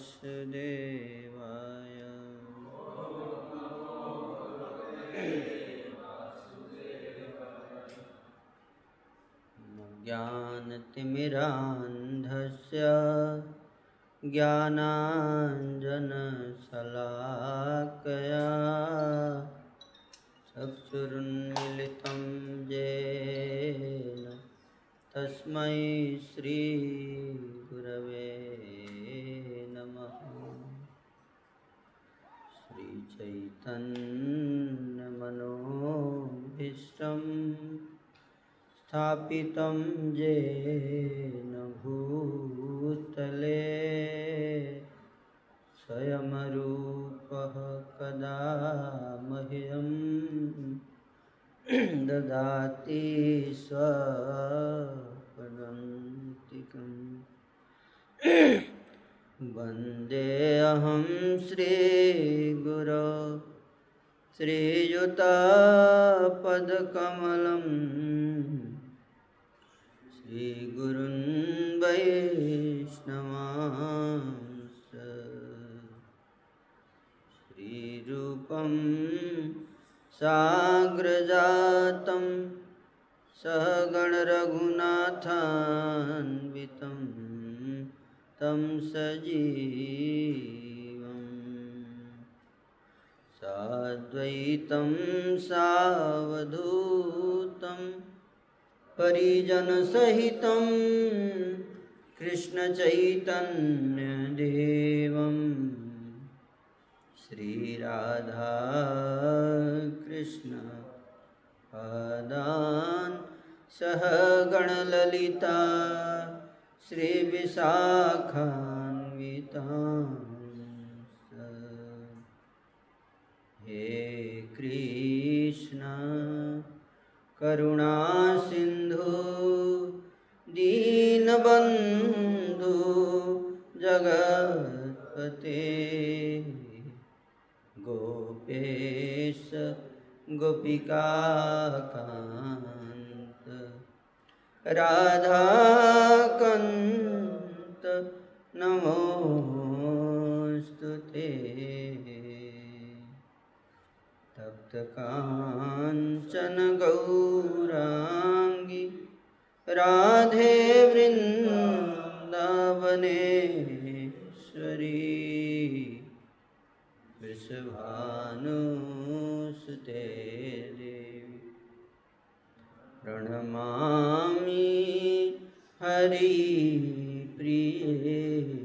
वासुदेवाय। ज्ञानतिमिरान्धस्य ज्ञानाञ्जनशलाकया चक्षुरुन्मिलितं येन तस्मै श्रीगुरवे श्रीचैतन्यमनोभीष्टं स्थापितं येन भूतले। स्वयमरूपः कदा मह्यं ददाति स्वपदन्तिकम्। वन्देऽहं श्रीगुरो। श्रीयुतापदकमलं श्रीगुरुन् वैष्णवांस श्रीरूपं साग्रजातं सहगणरघुनाथान्वितं तं सजीवम् साद्वैतं सावधूतं परिजनसहितं कृष्णचैतन्यदेवं। श्रीराधा कृष्ण पदान् सह गणललिता श्रीविशाखान्विताम् हे कृष्ण करुणासिन्धु दीनबन्धु जगत्पते गोपेश गोपिकान्त राधाकन्त नमोऽस्तु ते। तप्तकाञ्चन गौराङ्गी। राधे वृन्दावनेश्वरी। वृषभानुसुते देवी। प्रणमामि हरिप्रिये।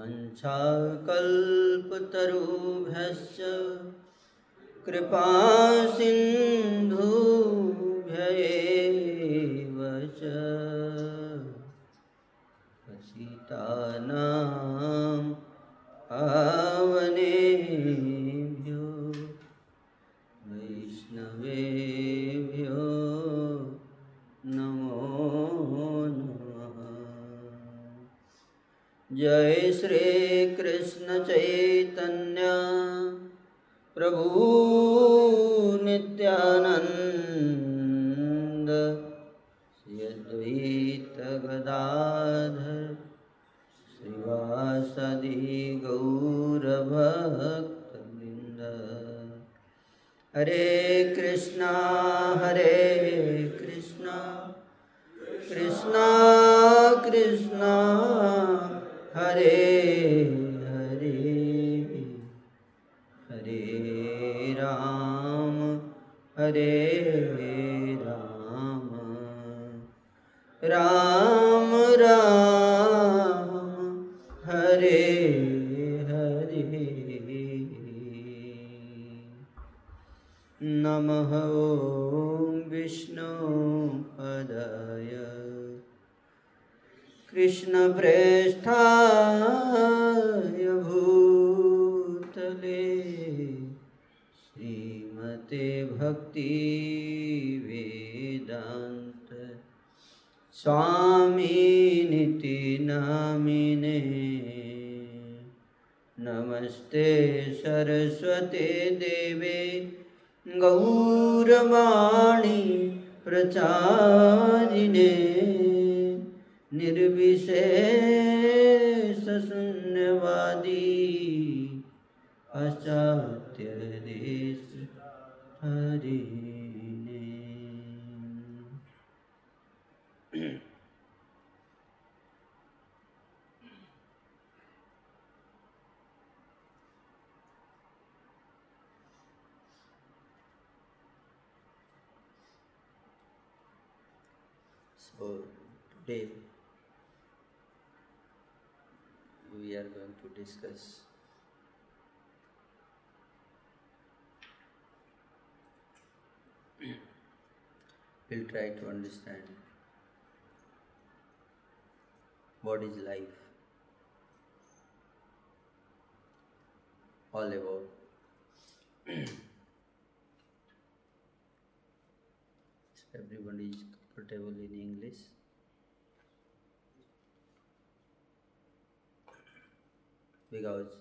वञ्चाकल्पतरुभ्यश्च कृपा सिन्धुभ्य एव च पतितानां पावनेभ्यो। वैष्णवेभ्यो जय Shri discuss we'll try to understand what is life all about so everybody is comfortable in english because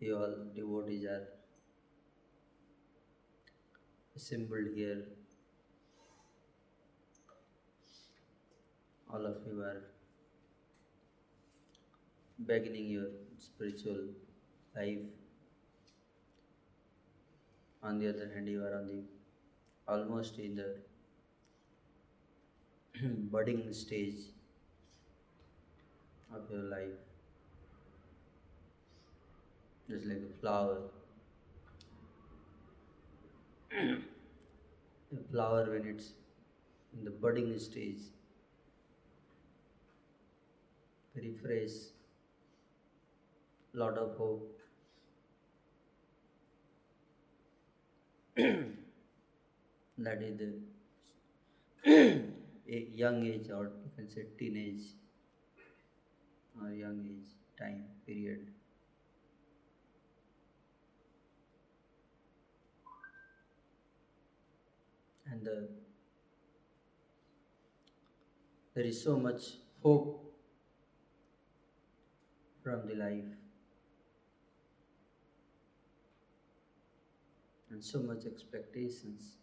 you all devotees are assembled here. All of you are beginning your spiritual life. On the other hand, you are on the almost in the budding stage of your life. Just like a flower. a flower when it's in the budding stage, very fresh, lot of hope. that is the a young age or you can say teenage or young age time period. And uh, there is so much hope from the life and so much expectations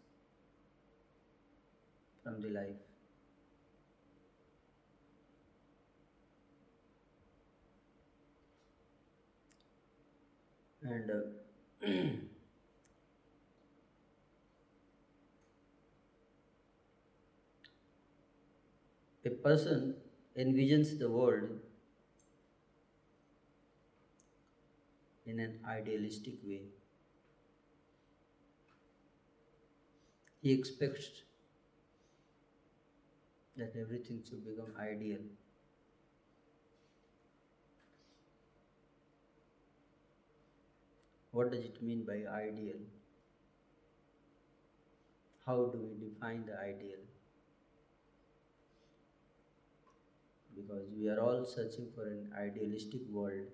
from the life. And uh, a person envisions the world in an idealistic way. He expects that everything should become ideal. What does it mean by ideal? How do we define the ideal? Because we are all searching for an idealistic world.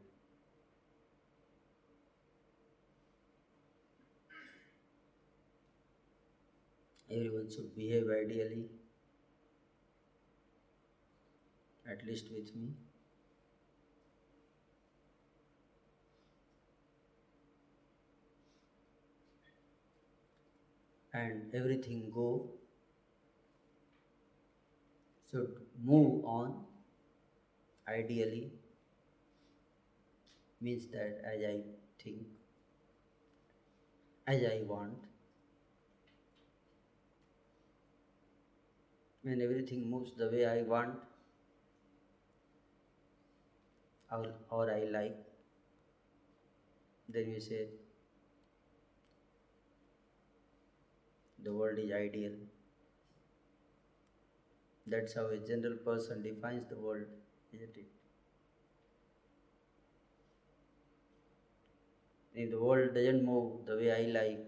Everyone should behave ideally, at least with me. And everything go should move on ideally. Means that as I think, as I want, when everything moves the way I want or, or I like, then we say the world is ideal. That's how a general person defines the world, isn't it? If the world doesn't move the way I like,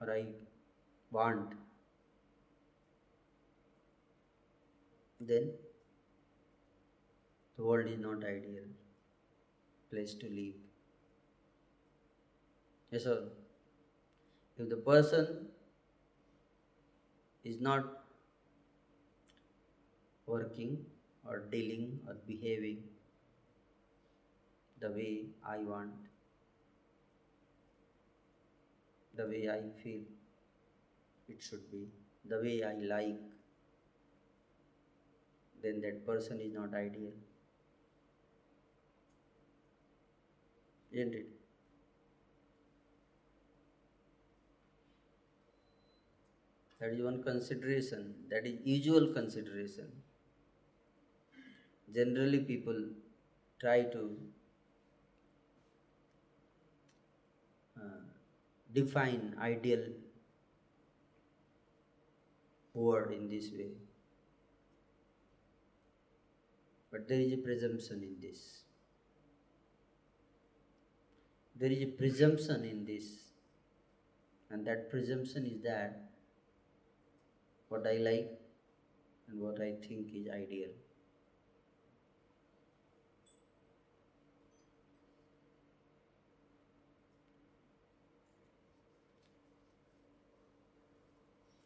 or I want, then the world is not ideal place to live. Yes, sir. If the person is not working or dealing or behaving the way I want, the way I feel it should be, the way I like, then that person is not ideal. Isn't it? That is one consideration, that is usual consideration. Generally, people try to uh, define ideal word in this way. But there is a presumption in this. There is a presumption in this, and that presumption is that what I like and what I think is ideal.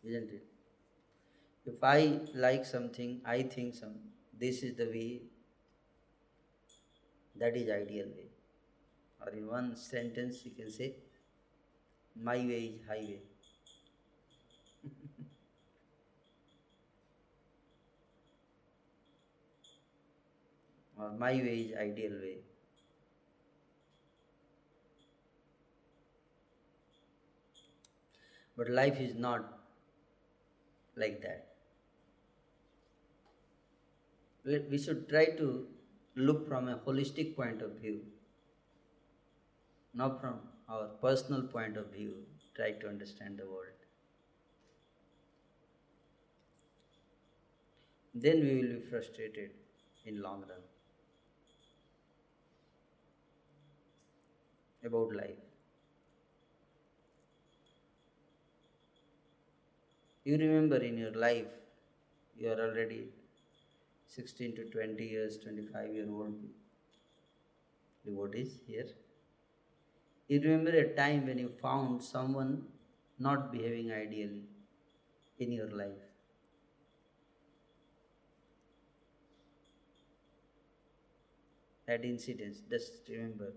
Isn't it? If I like something, I think some this is the way that is ideal way. Or in one sentence you can say, my way is highway. Or my way is ideal way. But life is not like that. We should try to look from a holistic point of view, not from our personal point of view, try to understand the world. Then we will be frustrated in long run. About life. You remember in your life, you are already 16 to 20 years, 25 year old devotees here. You remember a time when you found someone not behaving ideally in your life. That incident, just remember.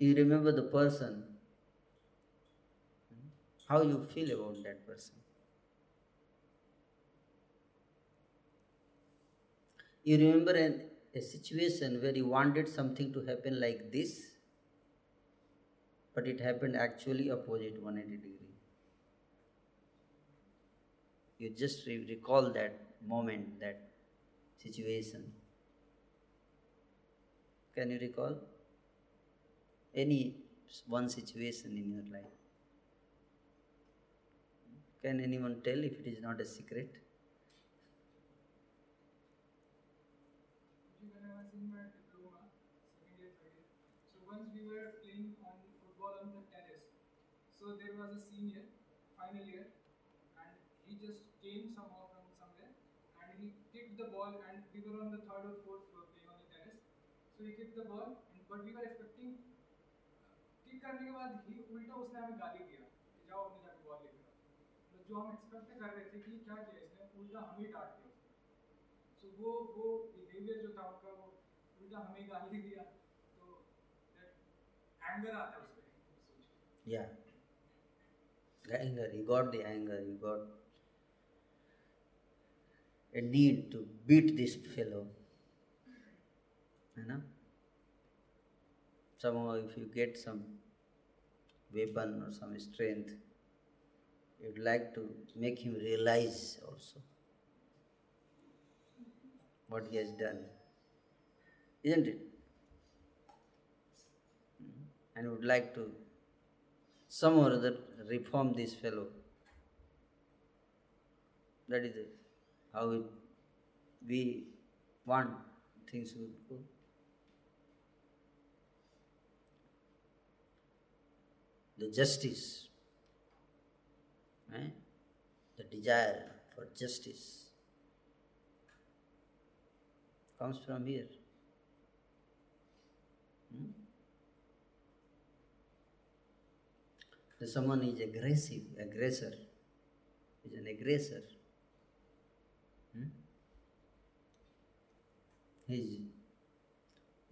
You remember the person, how you feel about that person. You remember an, a situation where you wanted something to happen like this, but it happened actually opposite 180 degree. You just re- recall that moment, that situation. Can you recall? Any one situation in your life. Can anyone tell if it is not a secret? When I was in my diploma, second year, third year, so once we were playing on football on the terrace. So there was a senior, final year, and he just came somehow from somewhere, and he kicked the ball, and we were on the third or fourth floor playing on the terrace. So he kicked the ball, and, but we were expecting करने के बाद ही उल्टा उसने हमें गाली दिया कि जाओ अपने जाके बॉल लेकर तो जो हम एक्सपेक्ट कर रहे थे कि क्या किया इसने उल्टा हमें डांट दिया सो वो वो बिहेवियर जो था उनका वो उल्टा हमें गाली दिया तो एंगर आता है उसमें. The anger, you got the anger, you got a need to beat this fellow. You know? Somehow, if you get some weapon or some strength, you'd like to make him realize also what he has done. Isn't it? And would like to some or other reform this fellow. That is it. how we want things to go. The justice, eh? the desire for justice comes from here. Hmm? If someone is aggressive, aggressor, is an aggressor. Hmm? He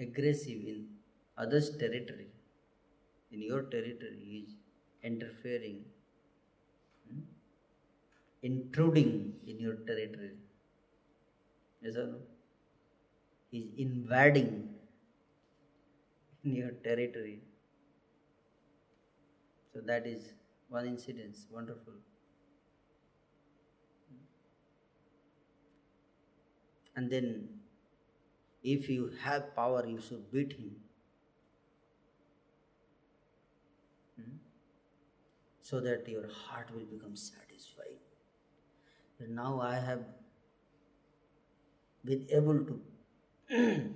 is aggressive in others' territory. In your territory, is interfering, hmm? intruding in your territory. Yes or no? He is invading in your territory. So that is one incident, wonderful. And then, if you have power, you should beat him. Hmm? So that your heart will become satisfied. Now I have been able to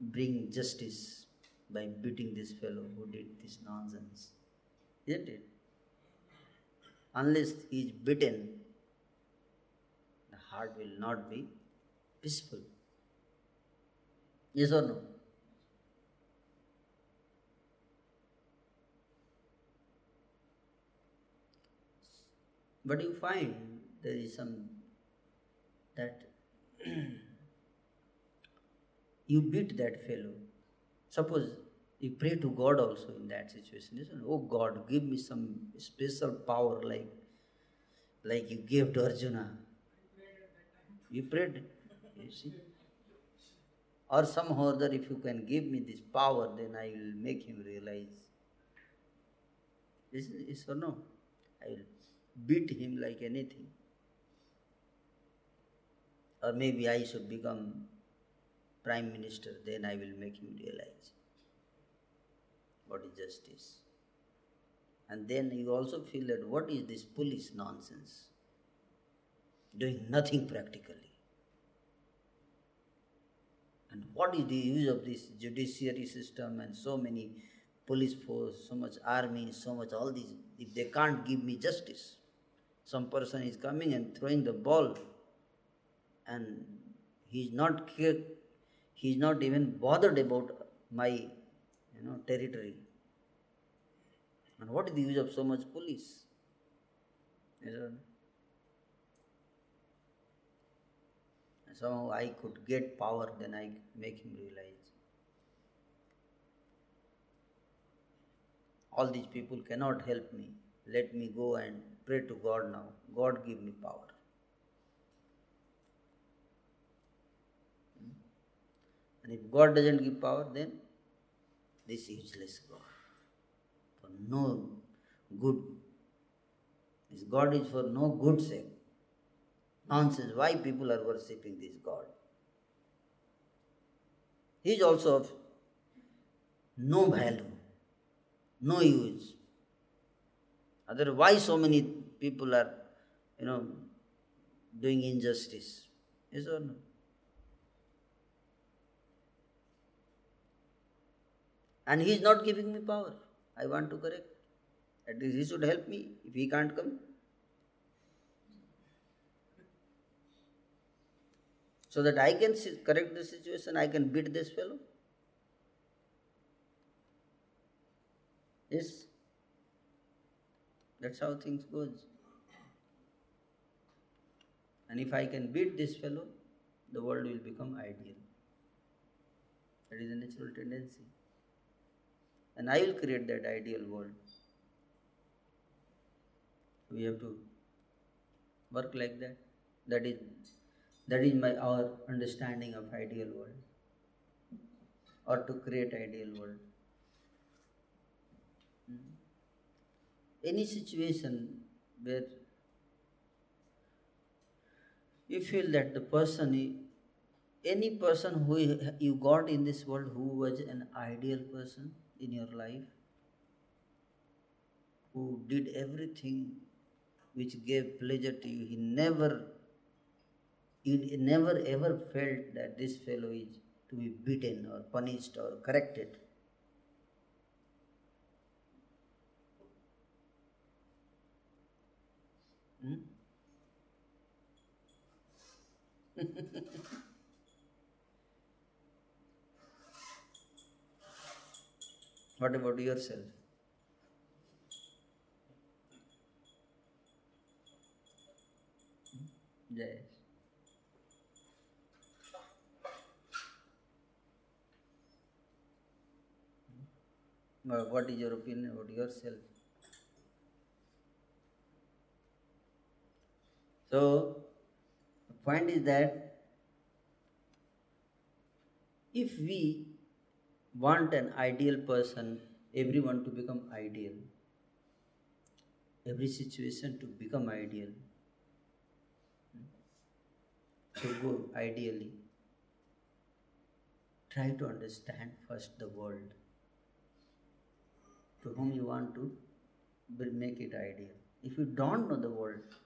bring justice by beating this fellow who did this nonsense. Isn't it? Unless he is beaten, the heart will not be peaceful. Yes or no? But you find there is some that you beat that fellow. Suppose you pray to God also in that situation. Listen, oh God, give me some special power like like you gave to Arjuna. You prayed, you see. Or somehow or other, if you can give me this power, then I will make him realize. Is yes or no? I will beat him like anything. Or maybe I should become prime minister, then I will make him realize what is justice. And then you also feel that what is this police nonsense? Doing nothing practically. And what is the use of this judiciary system and so many police force, so much army, so much all these, if they can't give me justice? Some person is coming and throwing the ball and he is not care, he is not even bothered about my you know territory. And what is the use of so much police? Somehow I could get power, then I make him realize. All these people cannot help me. Let me go and pray to God now. God give me power. And if God doesn't give power, then this useless God for no good. This God is for no good sake. Nonsense. Why people are worshipping this God? He is also of no value, no use. Otherwise, why so many people are, you know, doing injustice? Yes or no? And he is not giving me power. I want to correct. At least he should help me if he can't come. So that I can correct the situation, I can beat this fellow. Yes. That's how things goes. And if I can beat this fellow, the world will become ideal. That is a natural tendency and I will create that ideal world. We have to work like that. That is that is my our understanding of ideal world or to create ideal world. Hmm. Any situation where you feel that the person, any person who you got in this world who was an ideal person, in your life who did everything which gave pleasure to you. He never, he never ever felt that this fellow is to be beaten or punished or corrected. what about yourself? Hmm? Yes. Hmm? Well, what is your opinion about yourself? So, point is that if we want an ideal person, everyone to become ideal, every situation to become ideal, to go ideally, try to understand first the world to whom you want to make it ideal. If you don't know the world,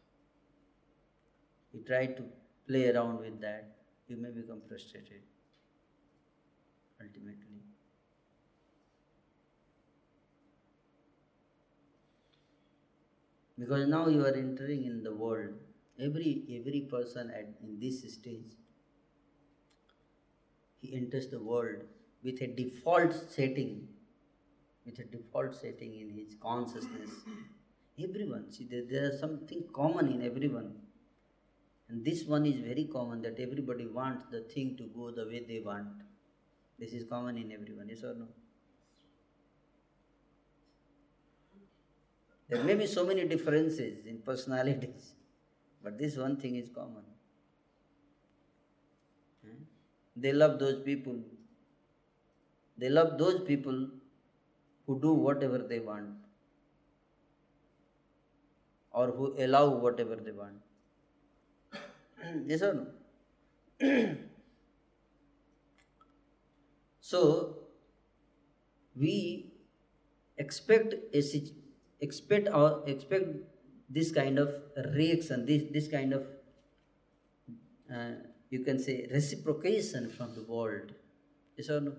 you try to play around with that, you may become frustrated ultimately. Because now you are entering in the world. Every every person at in this stage, he enters the world with a default setting with a default setting in his consciousness. Everyone, see, there, there is something common in everyone. And this one is very common that everybody wants the thing to go the way they want. This is common in everyone, yes or no? There may be so many differences in personalities, but this one thing is common. Hmm? They love those people. They love those people who do whatever they want or who allow whatever they want. or no? so, we expect a expect our expect this kind of reaction, this this kind of uh, you can say reciprocation from the world. Yes or no?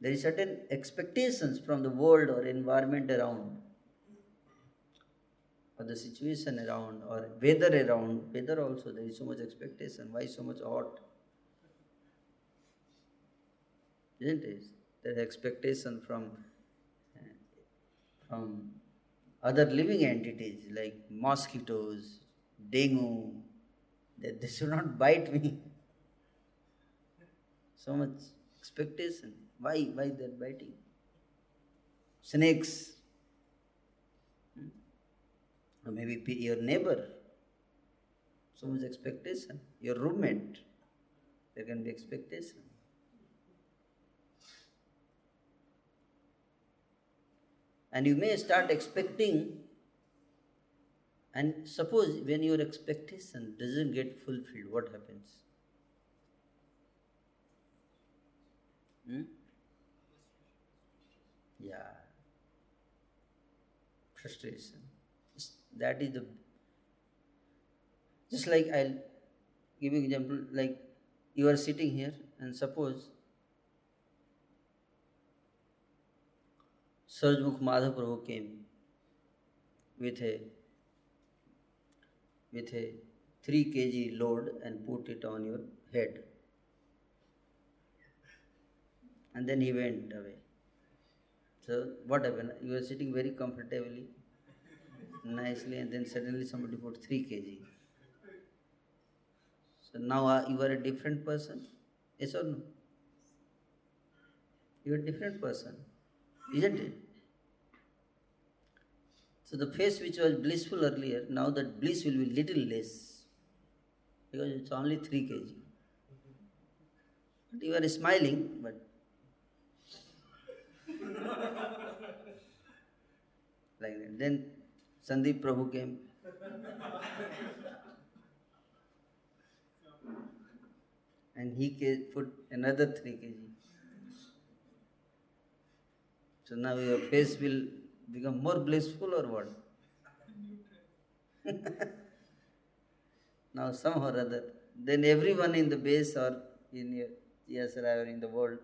There is certain expectations from the world or environment around, or the situation around, or weather around. Weather also, there is so much expectation. Why so much hot? Isn't it? There is expectation from from other living entities like mosquitoes, dengue, that they should not bite me. So much expectation. Why? Why they are biting? Snakes. Or maybe your neighbor. So much expectation. Your roommate. There can be expectation. And you may start expecting, and suppose when your expectation doesn't get fulfilled, what happens? Hmm? Yeah. Frustration. That is the. Just like I'll give you example, like you are sitting here and suppose Sarjmukh Madhav came with a with a 3 kg load and put it on your head. And then he went away. So what happened? You were sitting very comfortably, nicely, and then suddenly somebody put 3 kg. So now uh, you are a different person? Yes or no? You are a different person, isn't it? So the face which was blissful earlier, now that bliss will be little less because it's only 3 kg. But you are smiling, but like that. Then Sandeep Prabhu came. and he put another 3 kg. So now your face will become more blissful or what? now somehow or other, then everyone in the base or in your yes or in the world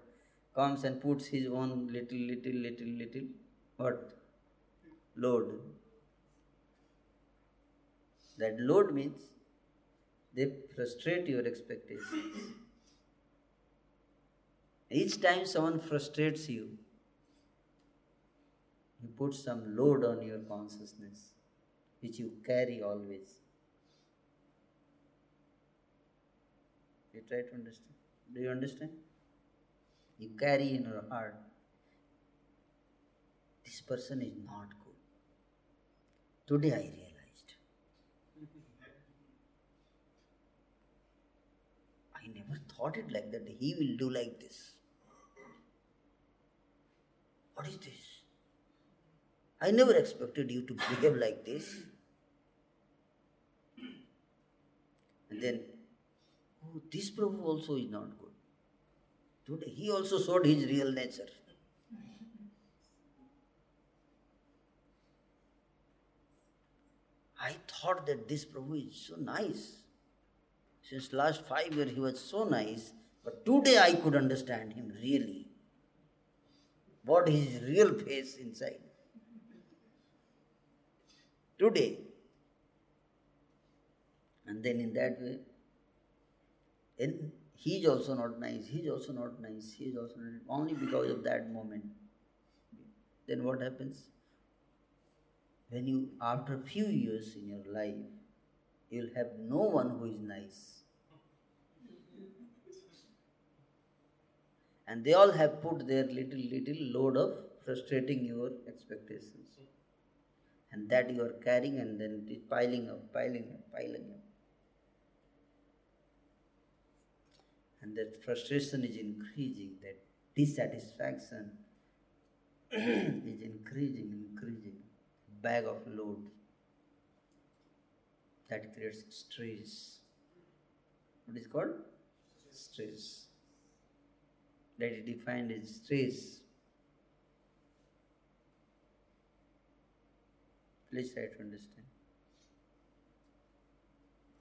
comes and puts his own little, little, little, little what? Load. That load means they frustrate your expectations. Each time someone frustrates you, you put some load on your consciousness, which you carry always. You try to understand. Do you understand? You carry in your heart. This person is not good. Today I realized. I never thought it like that. He will do like this. What is this? I never expected you to behave like this. And then, oh, this Prabhu also is not good. Today he also showed his real nature. I thought that this Prabhu is so nice. Since last five years he was so nice, but today I could understand him really. What his real face inside. Today. And then in that way, and he is also not nice, he is also not nice, he is also not only because of that moment. Then what happens? When you, after few years in your life, you'll have no one who is nice. And they all have put their little, little load of frustrating your expectations. And that you are carrying and then piling up, piling up, piling up. and that frustration is increasing, that dissatisfaction is increasing, increasing, bag of load that creates stress. What is called? Stress. That is defined as stress. Please try to understand.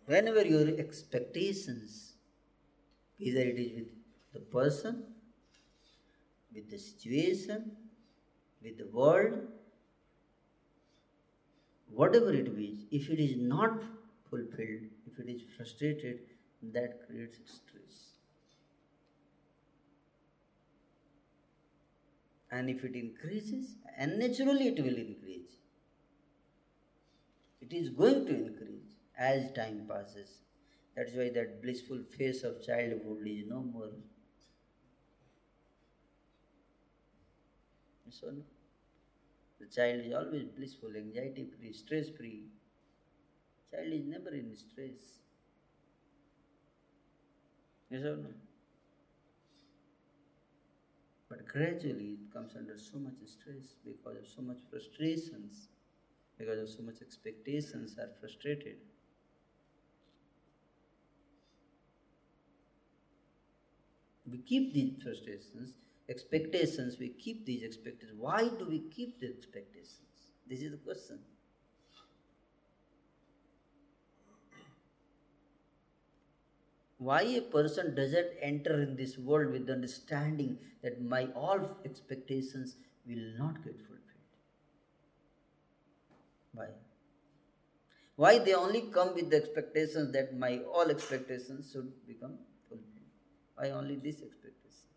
Whenever your expectations Either it is with the person, with the situation, with the world, whatever it is, if it is not fulfilled, if it is frustrated, that creates stress. And if it increases, and naturally it will increase. It is going to increase as time passes. That's why that blissful phase of childhood is no more. So, the child is always blissful, anxiety free, stress free. Child is never in stress. Yes or no? But gradually it comes under so much stress because of so much frustrations, because of so much expectations are frustrated. We keep these frustrations, expectations, we keep these expectations. Why do we keep the expectations? This is the question. Why a person doesn't enter in this world with the understanding that my all expectations will not get fulfilled? Why? Why they only come with the expectations that my all expectations should become fulfilled? why only this expectation?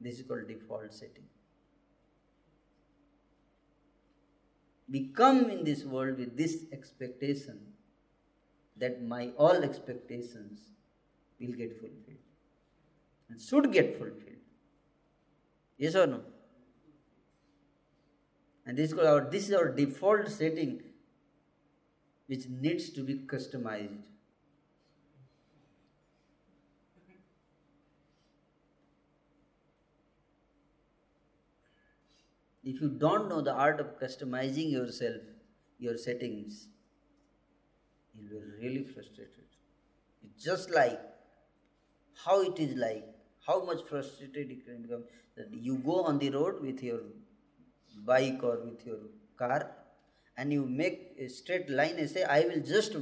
This is called default setting. We come in this world with this expectation that my all expectations will get fulfilled and should get fulfilled. Yes or no? And this is our this is our default setting which needs to be customized. If you don't know the art of customizing yourself, your settings, you'll be really frustrated. It's just like how it is like, how much frustrated you can become that you go on the road with your bike or with your car and you make a straight line and say, I will just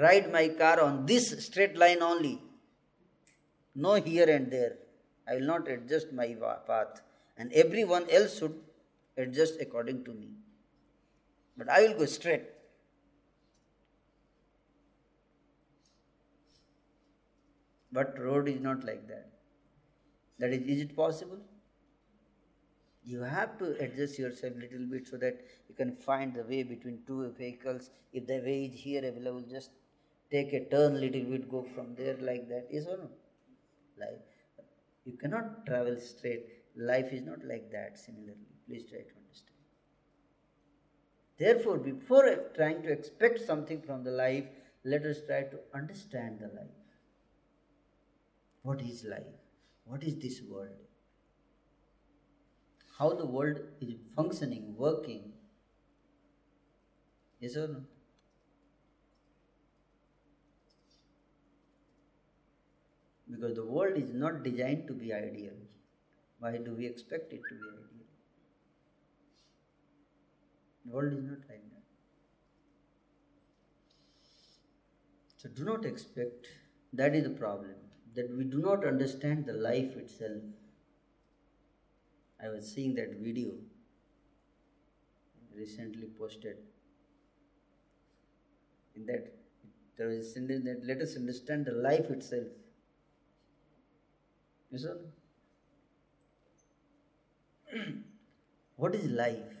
ride my car on this straight line only. No here and there. I will not adjust my path, and everyone else should adjust according to me but I will go straight. But road is not like that. That is, is it possible? You have to adjust yourself a little bit so that you can find the way between two vehicles. If the way is here available, just take a turn little bit, go from there like that. Is or no? Life. You cannot travel straight. Life is not like that, similarly. Please try to Therefore, before trying to expect something from the life, let us try to understand the life. What is life? What is this world? How the world is functioning, working. Yes or no? Because the world is not designed to be ideal. Why do we expect it to be ideal? World is not like that. So do not expect, that is the problem, that we do not understand the life itself. I was seeing that video recently posted. In that, there is a sentence that let us understand the life itself. Yes or what is life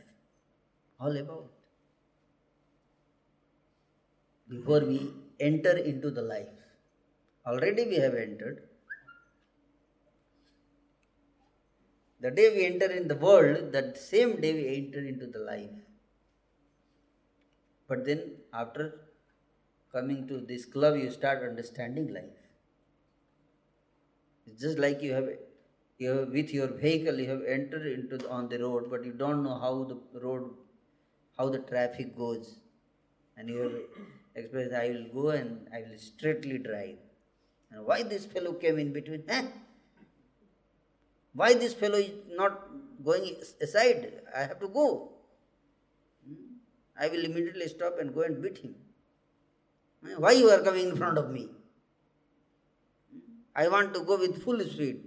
all about? Before we enter into the life, already we have entered. The day we enter in the world, that same day we enter into the life. But then, after coming to this club, you start understanding life. It's just like you have, you have with your vehicle, you have entered into the, on the road, but you don't know how the road, how the traffic goes, and you have expressed, "I will go and I will straightly drive." And why this fellow came in between? Eh? Why this fellow is not going aside? I have to go. Hmm? I will immediately stop and go and beat him. Why you are coming in front of me? I want to go with full speed.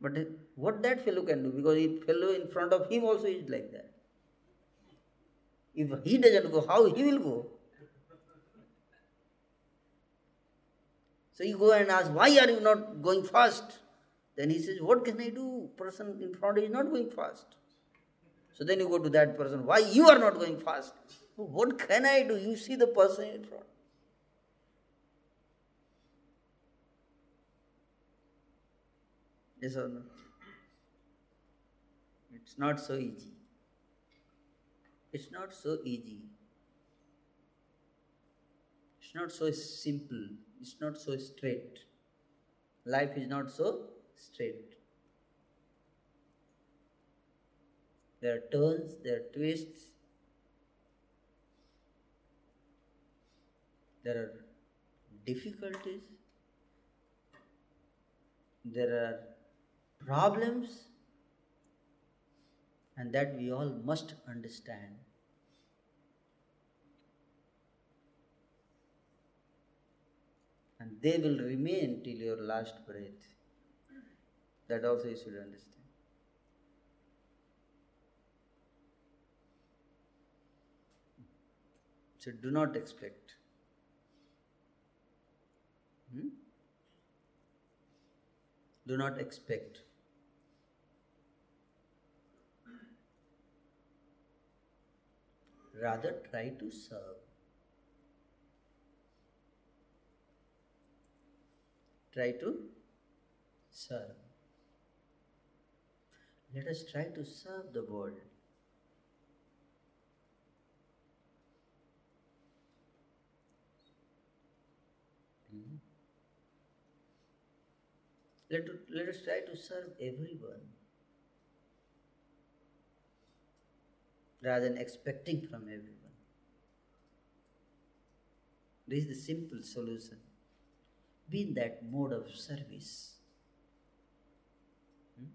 But what that fellow can do? Because if fellow in front of him also is like that. If he doesn't go, how he will go? So you go and ask, why are you not going fast? Then he says, what can I do? Person in front is not going fast. So then you go to that person, why you are not going fast? What can I do? You see the person in front. Yes or no? It's not so easy. It's not so easy. It's not so simple. It's not so straight. Life is not so straight. There are turns, there are twists, there are difficulties, there are problems, and that we all must understand. And they will remain till your last breath. That also you should understand. So do not expect. Hmm? Do not expect. Rather, try to serve. Try to serve. Let us try to serve the world. Hmm? Let, let us try to serve everyone rather than expecting from everyone. This is the simple solution. Be in that mode of service. Hmm?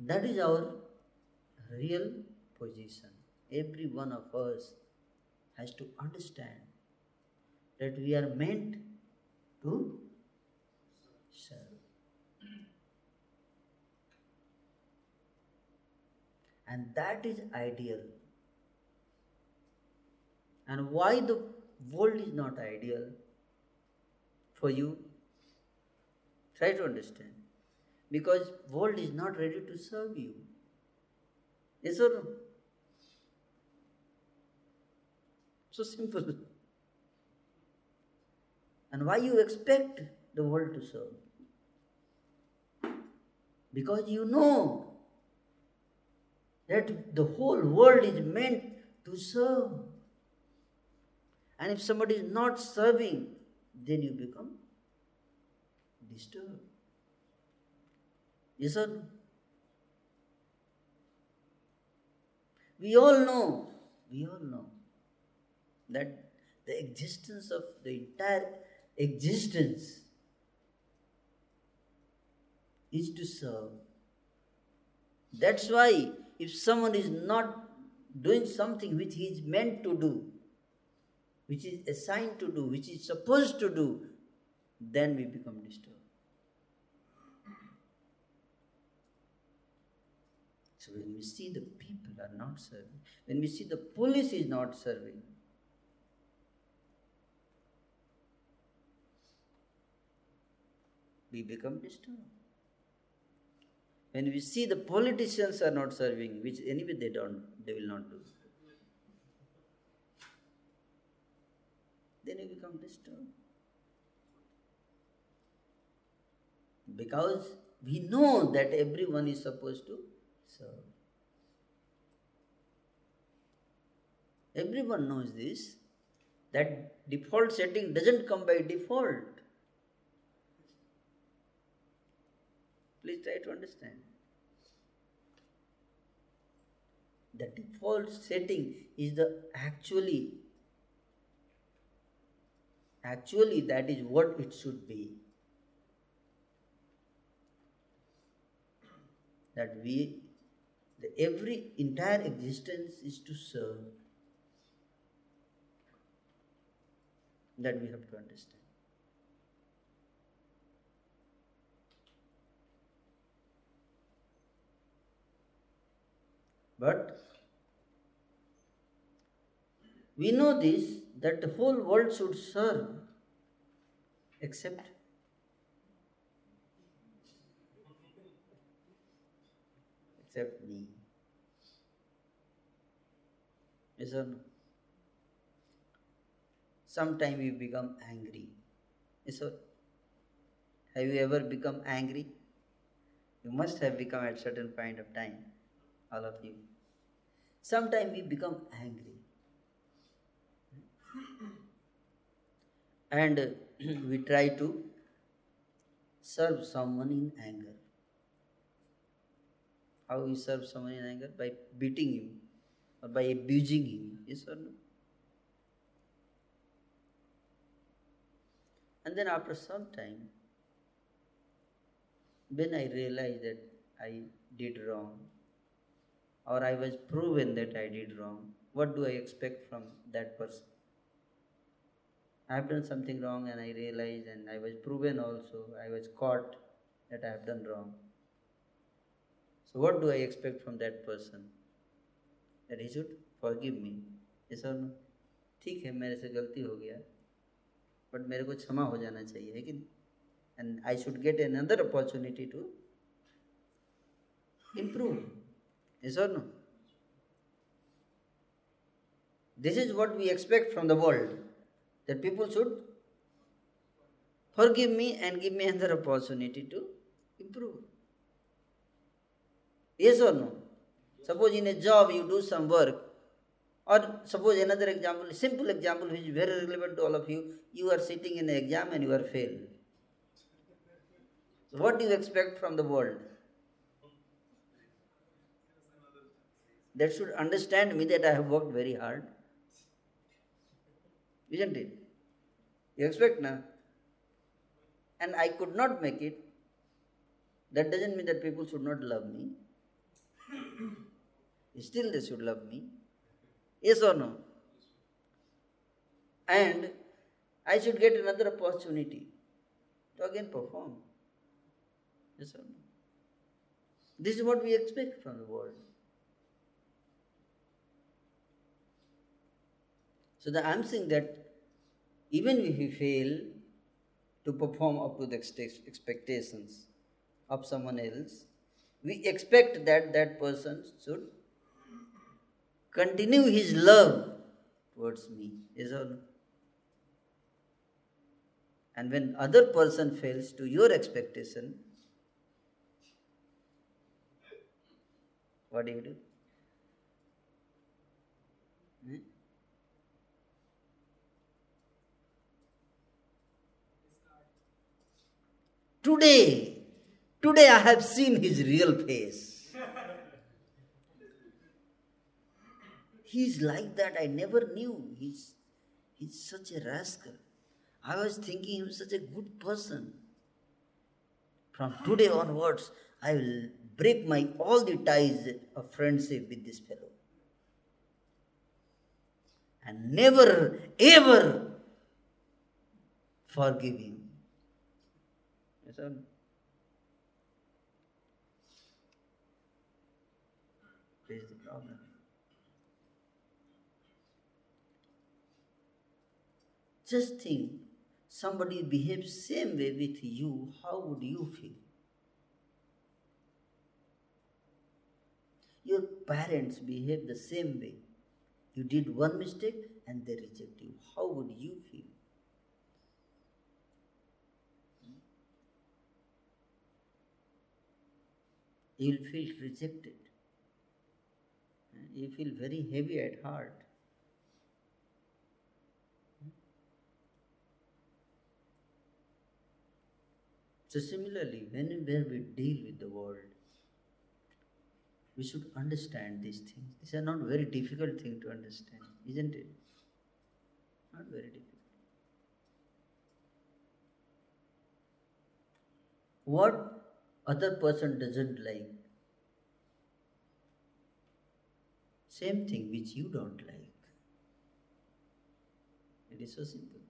That is our real position. Every one of us has to understand that we are meant to serve. And that is ideal. And why the world is not ideal for you? Try to understand. Because world is not ready to serve you. Yes or no? So simple. And why you expect the world to serve? Because you know that the whole world is meant to serve. And if somebody is not serving, then you become disturbed. Yes or no? We all know, we all know that the existence of the entire existence is to serve. That's why if someone is not doing something which he is meant to do, which is assigned to do, which is supposed to do, then we become disturbed. So when we see the people are not serving, when we see the police is not serving, we become disturbed. When we see the politicians are not serving, which anyway they don't, they will not do. Then we become disturbed. Because we know that everyone is supposed to serve. Everyone knows this. That default setting doesn't come by default. Please try to understand. The default setting is the actually, actually, that is what it should be. That we, the, every entire existence is to serve. That we have to understand. But we know this that the whole world should serve except except me. Yes or no? Sometime you become angry. Yes or have you ever become angry? You must have become at certain point of time all of you. Sometimes we become angry. And we try to serve someone in anger. How we serve someone in anger? By beating him or by abusing him. Yes or no? And then after some time, when I realized that I did wrong, or I was proven that I did wrong, what do I expect from that person? I have done something wrong and I realized, and I was proven also, I was caught that I have done wrong. So, what do I expect from that person? That he should forgive me. Yes or no? ठीक है मेरे से गलती हो गया but मेरे को क्षमा हो जाना चाहिए है कि and I should get another opportunity to improve Yes or no? This is what we expect from the world that people should forgive me and give me another opportunity to improve. Yes or no? Suppose in a job you do some work, or suppose another example, simple example which is very relevant to all of you, you are sitting in an exam and you are failed. So what do you expect from the world? that should understand me that I have worked very hard. Isn't it? Expect now? And I could not make it. That doesn't mean that people should not love me. Still, they should love me. Yes or no? And I should get another opportunity to again perform. Yes or no? This is what we expect from the world. So that I'm saying that even if we fail to perform up to the expectations of someone else, we expect that that person should continue his love towards me. Is all. And when other person fails to your expectation, what do you do? Hmm? Today, today I have seen his real face. He's like that. I never knew. He's, he's such a rascal. I was thinking he was such a good person. From today onwards, I will break my all the ties of friendship with this fellow. And never, ever forgive him. Is the problem. Just think, somebody behaves same way with you, how would you feel? Your parents behave the same way. You did one mistake and they reject you. How would you feel? You will feel rejected. You feel very heavy at heart. So, similarly, whenever we deal with the world, we should understand these things. These are not very difficult thing to understand, isn't it? Not very difficult. What other person doesn't like, same thing which you don't like. It is so simple.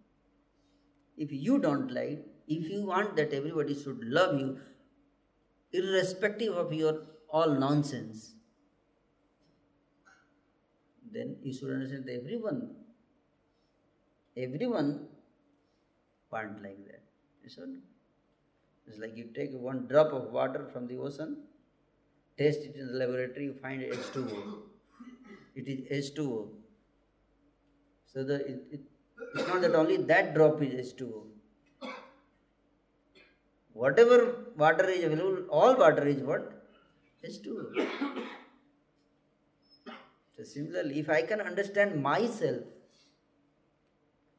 If you don't like, if you want that everybody should love you, irrespective of your all nonsense, then you should understand that everyone, everyone want like that. You should. It's like you take one drop of water from the ocean, test it in the laboratory, you find H2O. It is H2O. So the, it, it, it's not that only that drop is H2O. Whatever water is available, all water is what? H2O. So similarly, if I can understand myself,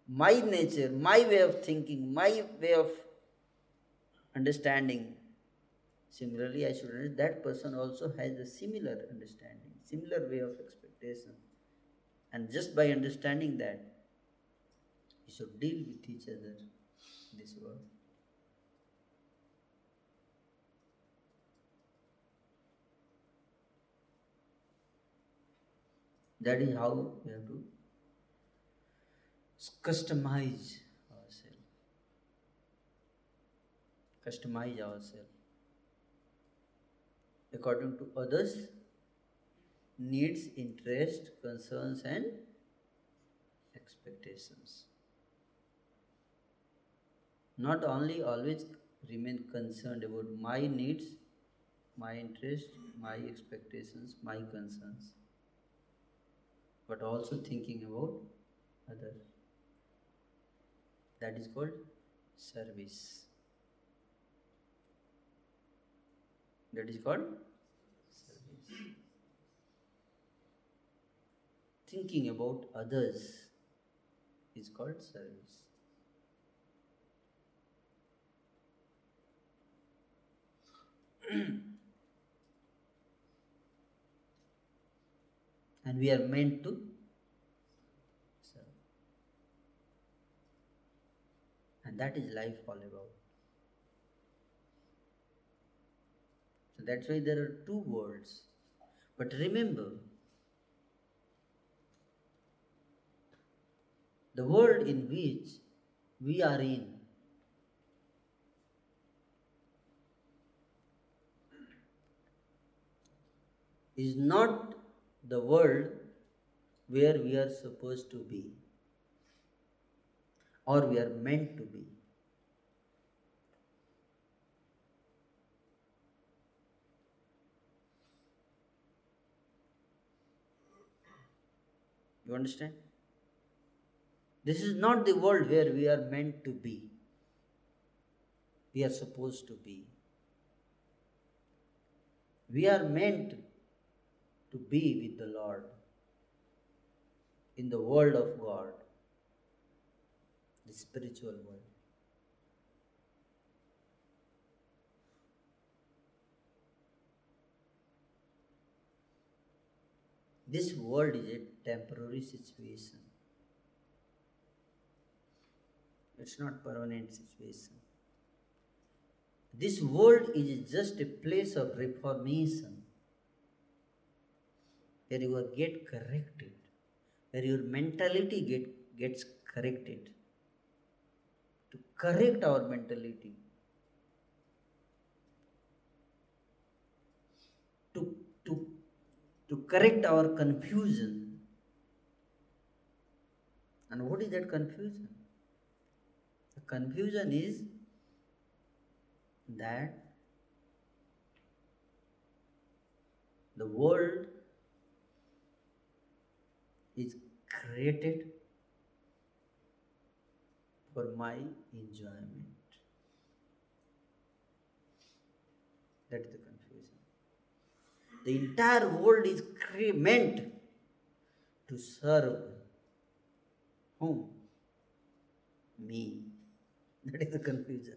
my nature, my way of thinking, my way of understanding, similarly I should understand that person also has a similar understanding, similar way of expectation. And just by understanding that, we should deal with each other this world. That is how we have to customize ourselves. Customize ourselves according to others' needs, interest, concerns, and expectations. Not only always remain concerned about my needs, my interest, my expectations, my concerns but also thinking about other. That is called service. That is called service. Thinking about others is called service. and we are meant to serve. And that is life all about. So that's why there are two worlds. But remember, the world in which we are in is not the world where we are supposed to be. or we are meant to be. You understand? This is not the world where we are meant to be. We are supposed to be. We are meant to be with the Lord in the world of God, the spiritual world. This world is a temporary situation. It's not permanent situation. This world is just a place of reformation where you get corrected, where your mentality get, gets corrected. To correct our mentality, to, to, to correct our confusion. And what is that confusion? The confusion is that the world is created for my enjoyment. That is the confusion. The entire world is meant to serve whom? Me. That is the confusion.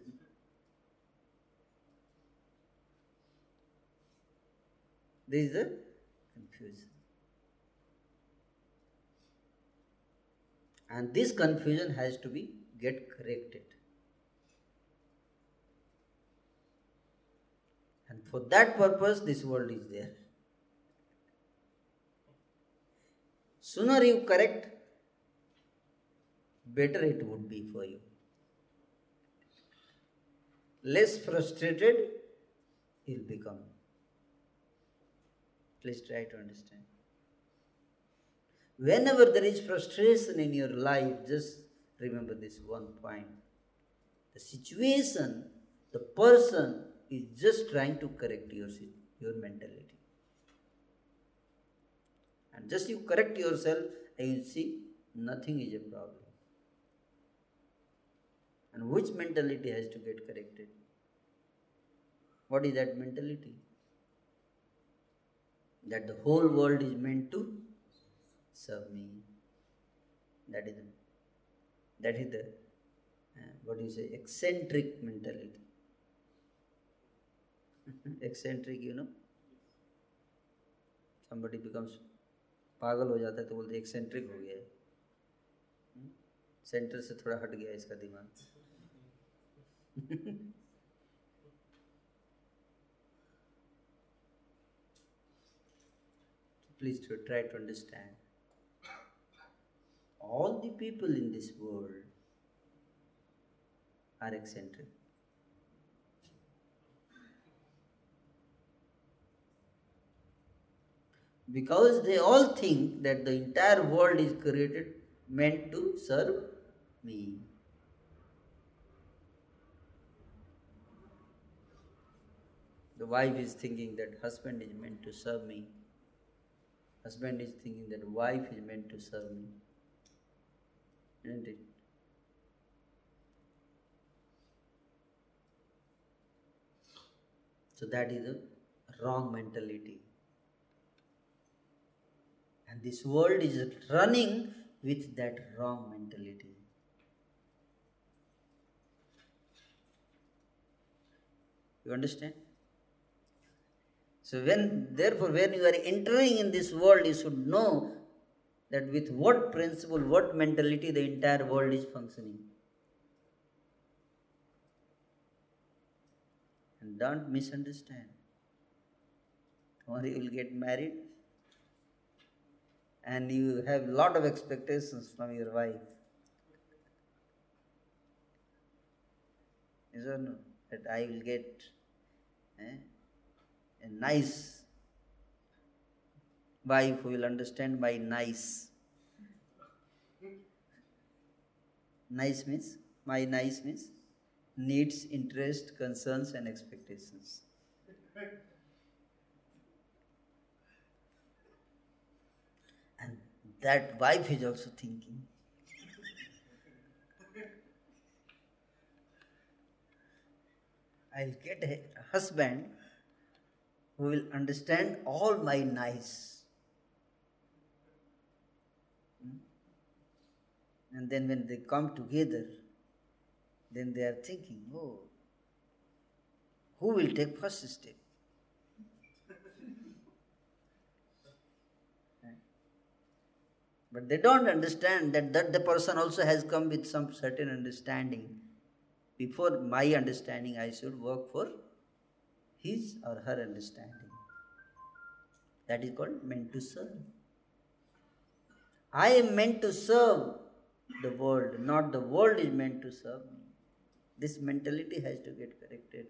This is the confusion. And this confusion has to be get corrected. And for that purpose, this world is there. Sooner you correct, better it would be for you. Less frustrated you'll become. Please try to understand. Whenever there is frustration in your life, just remember this one point. The situation, the person is just trying to correct your, your mentality. And just you correct yourself and you see nothing is a problem. And which mentality has to get corrected? What is that mentality? That the whole world is meant to serve me. That is the, that is the uh, what do you say eccentric mentality. eccentric, you know. Somebody becomes पागल हो जाता है तो बोलते eccentric हो गया है centre से थोड़ा हट गया इसका दिमाग please to try to understand all the people in this world are eccentric. Because they all think that the entire world is created meant to serve me. The wife is thinking that husband is meant to serve me. Husband is thinking that wife is meant to serve me. Isn't it? So that is a wrong mentality. And this world is running with that wrong mentality. You understand? So when therefore when you are entering in this world, you should know that with what principle, what mentality the entire world is functioning. And don't misunderstand. Or you will get married and you have lot of expectations from your wife. Is or no? That I will get eh, nice wife will understand by nice. Nice means, my nice means needs, interest, concerns, and expectations. And that wife is also thinking. I'll get a husband who will understand all my nice. Hmm? And then when they come together, then they are thinking, oh, who will take first step? but they don't understand that, that the person also has come with some certain understanding. Before my understanding, I should work for his or her understanding. That is called meant to serve. I am meant to serve the world, not the world is meant to serve me. This mentality has to get corrected.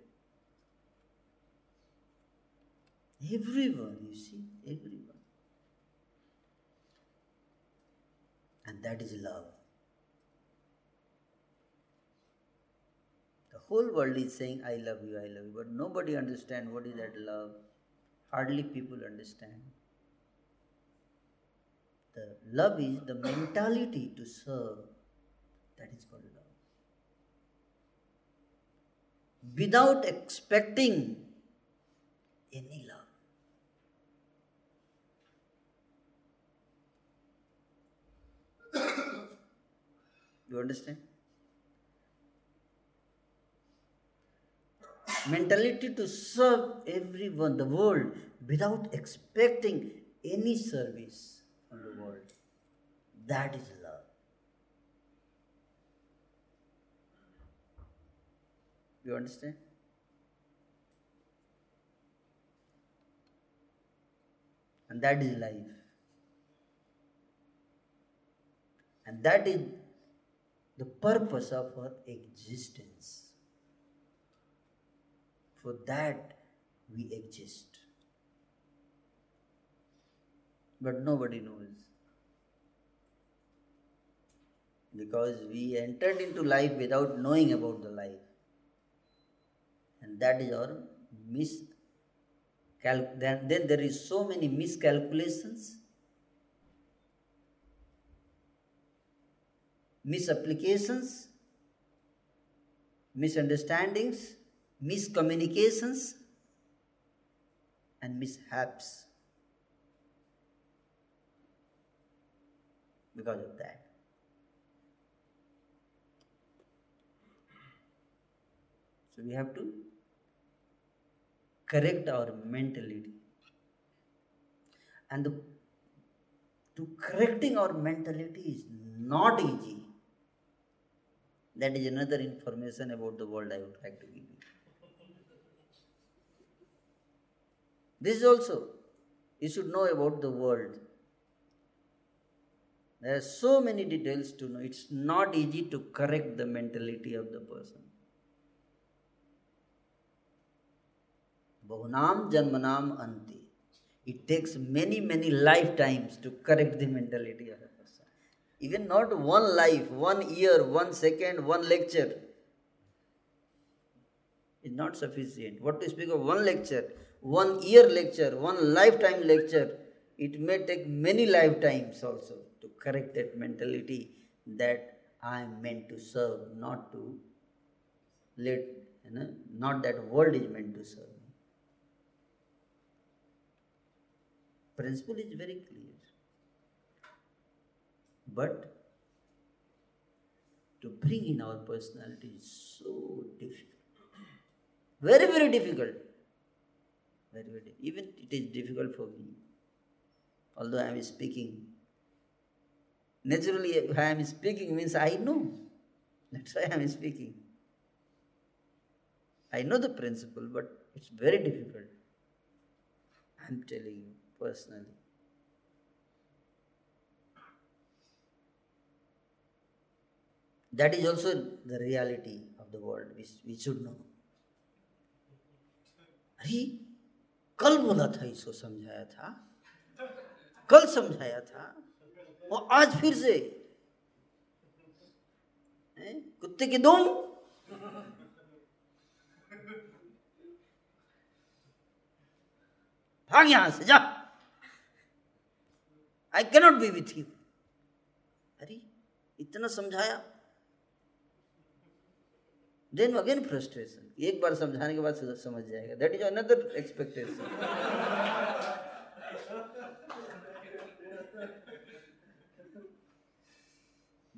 Everyone, you see, everyone. And that is love. The whole world is saying, I love you, I love you, but nobody understands what is that love. Hardly people understand. The love is the mentality to serve. That is called love without expecting any love. you understand? Mentality to serve everyone, the world, without expecting any service from the world. That is love. You understand? And that is life. And that is the purpose of our existence. For that we exist. But nobody knows. Because we entered into life without knowing about the life and that is our mis then, then there is so many miscalculations misapplications misunderstandings miscommunications and mishaps because of that so we have to correct our mentality. And the, to correcting our mentality is not easy. That is another information about the world I would like to give you. This is also, you should know about the world. There are so many details to know. It's not easy to correct the mentality of the person. Bahunam Janmanam Ante. It takes many, many lifetimes to correct the mentality of a person. Even not one life, one year, one second, one lecture is not sufficient. What to speak of one lecture, one year lecture, one lifetime lecture, it may take many lifetimes also to correct that mentality that I am meant to serve, not to let, you know, not that world is meant to serve. Principle is very clear. But to bring in our personality is so difficult. Very, very difficult. Very, very Even it is difficult for me. Although I am speaking. Naturally, if I am speaking means I know. That's why I am speaking. I know the principle, but it's very difficult. I'm telling you personally. That is also the reality of the world, which we should know. अरे कल बोला था, इसको समझाया था। कल समझाया था। और आज फिर से। कुत्ते की दुम भाग यहाँ से, जा। I cannot be with you अरे, इतना समझाया। देन अगेन फ्रस्ट्रेशन एक बार समझाने के बाद समझ जाएगा। That is another expectation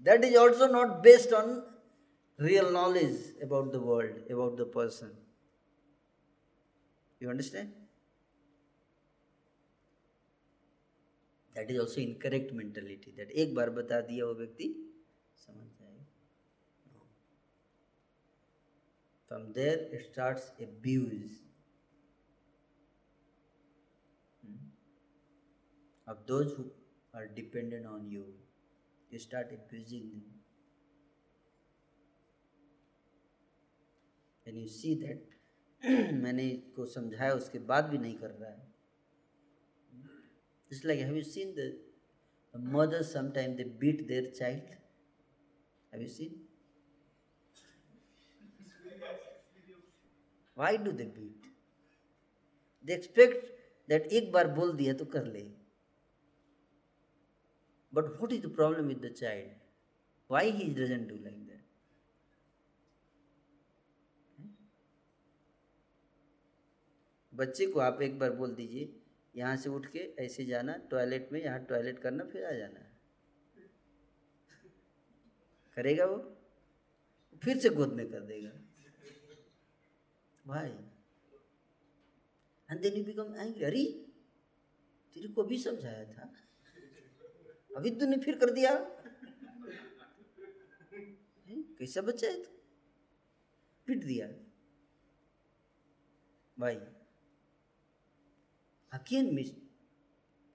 that is also not based on real knowledge about the world about the person you understand that is also incorrect mentality that एक बार बता दिया वो व्यक्ति, समझ From there it starts abuse. Hmm? Of those who are dependent on you. You start abusing them. When you see that मैंने इसको समझाया उसके बाद भी नहीं कर रहा है It's like, have you seen the, the mothers sometimes they beat their child? Have you seen? Why do they beat they expect that एक बार बोल दिया तो कर ले। But what is the problem with the child why he doesn't do like that बच्चे को आप एक बार बोल दीजिए, यहाँ से उठ के ऐसे जाना टॉयलेट में, यहाँ टॉयलेट करना, फिर आ जाना। करेगा वो? फिर से गोद में कर देगा। भाई and then you become angry अरे तेरे को भी समझाया था। अभी तूने फिर कर दिया। कैसा बच्चा है तू? पिट दिया। भाई अगेन मिस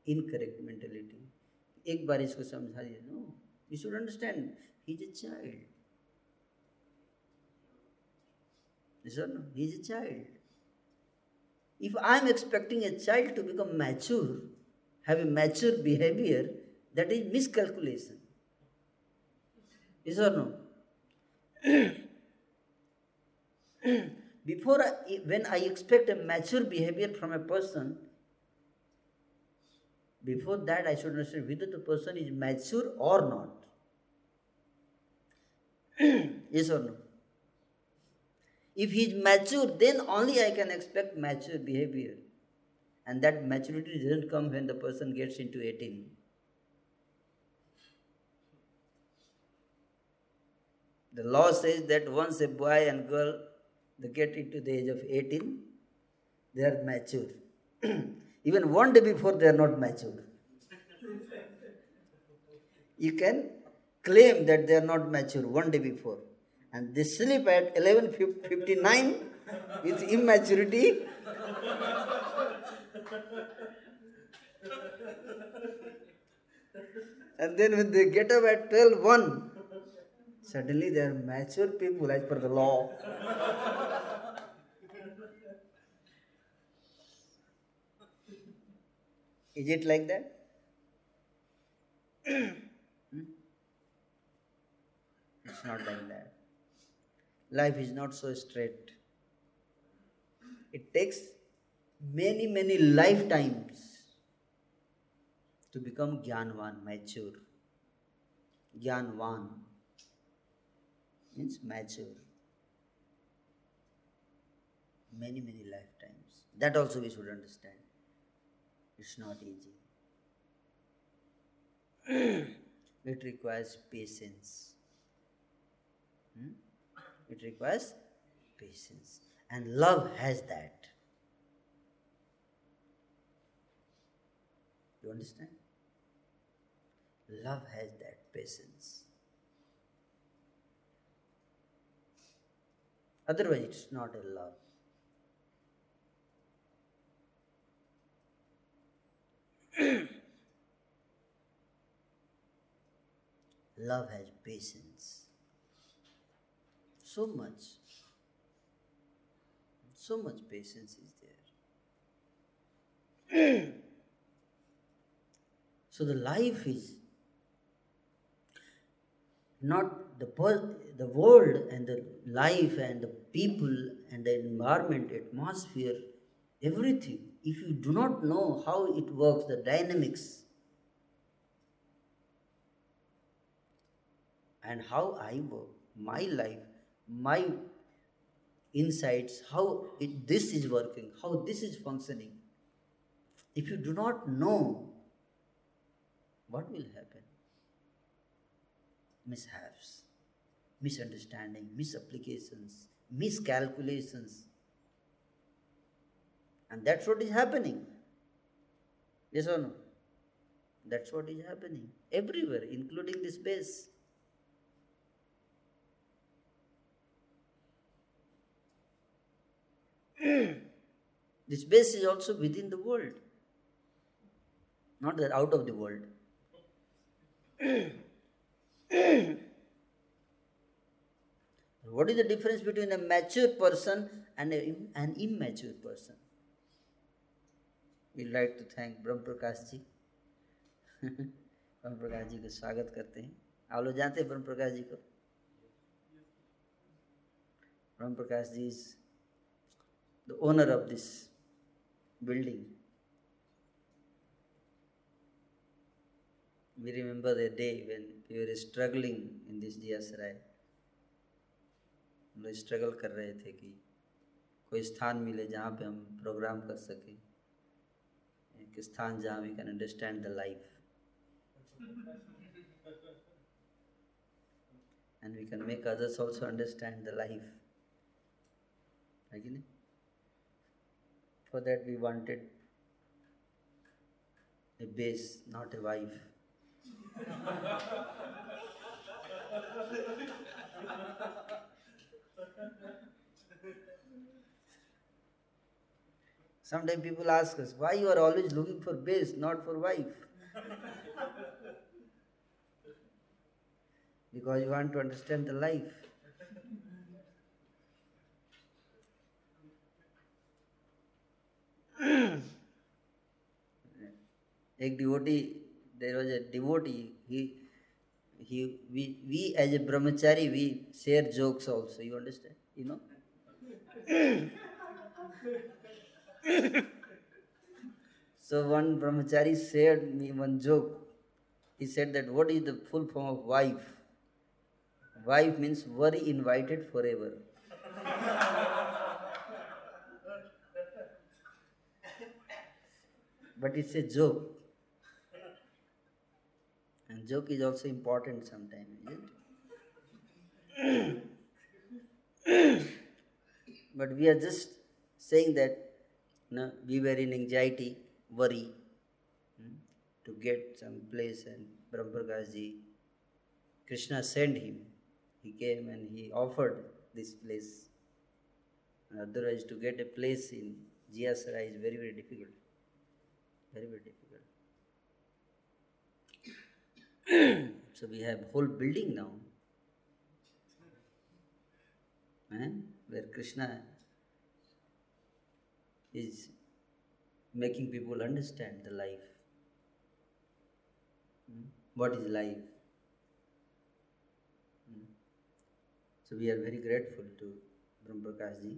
इनकरेक्ट मेंटेलिटी एक बार इसको समझा दिया। No you should understand he is a child Or no? He is a child. If I am expecting a child to become mature, have a mature behavior, that is miscalculation. Yes or no? Before, I, when I expect a mature behavior from a person, before that I should understand whether the person is mature or not. yes or no? If he is mature, then only I can expect mature behavior. And that maturity doesn't come when the person gets into 18. The law says that once a boy and girl they get into the age of 18, they are mature. Even one day before, they are not mature. you can claim that they are not mature one day before. And they sleep at 11.59 with immaturity. and then when they get up at 12.1, Suddenly they are mature people as per the law. Is it like that? Hmm? It's not like that. Life is not so straight. It takes many, many lifetimes to become Gyanvan, mature. Gyanvan means mature. Many, many lifetimes. That also we should understand. It's not easy. it requires patience. It requires patience. And love has that. You understand? Love has that patience. Otherwise, it's not a love. love has patience. So much. So much patience is there. so the life is not the, the world and the life and the people and the environment, atmosphere, everything, if you do not know how it works, the dynamics, and how I work, my life, my insights, how it, this is working, how this is functioning. If you do not know, what will happen? Mishaps, misunderstanding, misapplications, miscalculations. And that's what is happening. Yes or no? That's what is happening everywhere, including this base. This base is also within the world, not that out of the world. what is the difference between a mature person and a, an immature person? We'd like to thank Brahm Prakash ji. ब्रह्म प्रकाश जी को स्वागत करते हैं आप लोग जानते हैं ब्रह्म प्रकाश जी को Brahm Prakash ji is the owner of this building. We remember the day when we were struggling in this Jiasrai. हम लोग स्ट्रगल कर रहे थे कि कोई स्थान मिले जहाँ पे हम प्रोग्राम कर सकें एक स्थान जहाँ we can understand the life and we can make others also understand the life. है कि नहीं For that, we wanted a base, not a wife. Sometimes people ask us, why you are always looking for base, not for wife? because you want to understand the life. एक devotee there was a devotee we as a brahmachari we share jokes also you understand you know so one brahmachari share me one joke he said that what is the full form of wife wife means were invited for ever but it's a joke. And joke is also important sometimes isn't it? But we are just saying that no, we were in anxiety worry hmm, to get some place and Brahma krishna sent him. He came and he offered this place. Otherwise to get a place in Jia Sarai is very very difficult very very difficult. So we have whole building now. Eh, where krishna is making people understand the life. Hmm? what is life? Hmm? so we are very grateful to Brahm Prakash ji.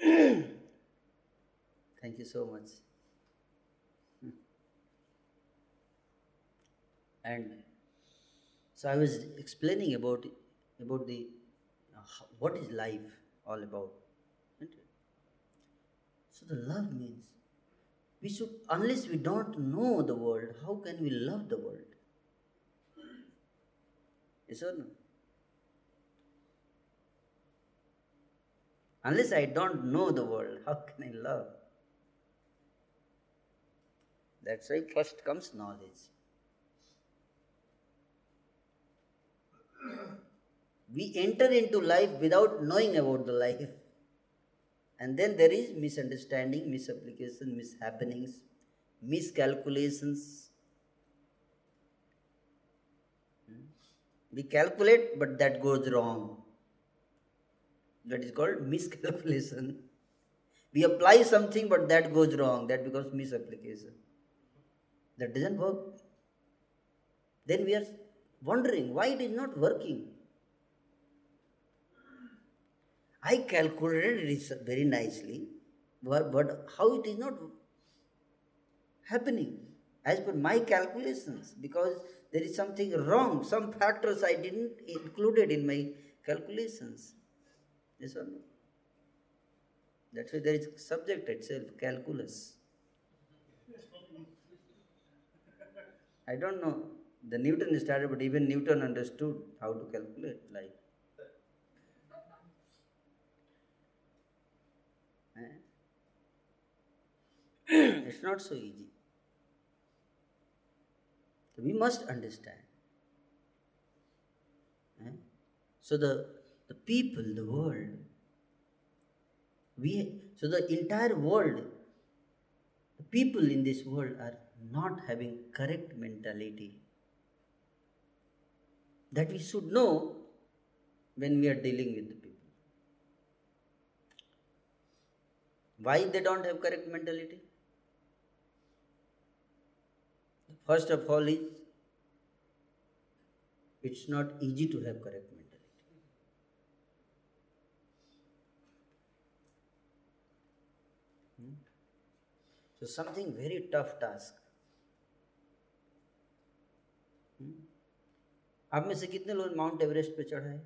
Thank you so much and so i was explaining about about the uh, what is life all about. So the love means we should unless we don't know the world how can we love the world? Yes or no? Unless i don't know the world how can i love? That's why first comes knowledge we enter into life without knowing about the life. And then there is misunderstanding misapplication mishappenings miscalculations. We calculate but that goes wrong. That is called miscalculation. We apply something but that goes wrong. That becomes misapplication. That doesn't work. Then we are wondering why it is not working. I calculated it very nicely, but, but how it is not happening as per my calculations because there is something wrong. Some factors I didn't included in my calculations. Yes or no? That's why there is subject itself, calculus. I don't know. The Newton started, but even Newton understood how to calculate life. Eh? it's not so easy. we must understand. Eh? So the, the people, the world, we so the entire world, the people in this world are not having correct mentality. That we should know when we are dealing with the people. Why they don't have correct mentality? First of all is it's not easy to have correct mentality. Hmm? So something very tough task. आप में से कितने लोग mount Everest पे चढ़ा है?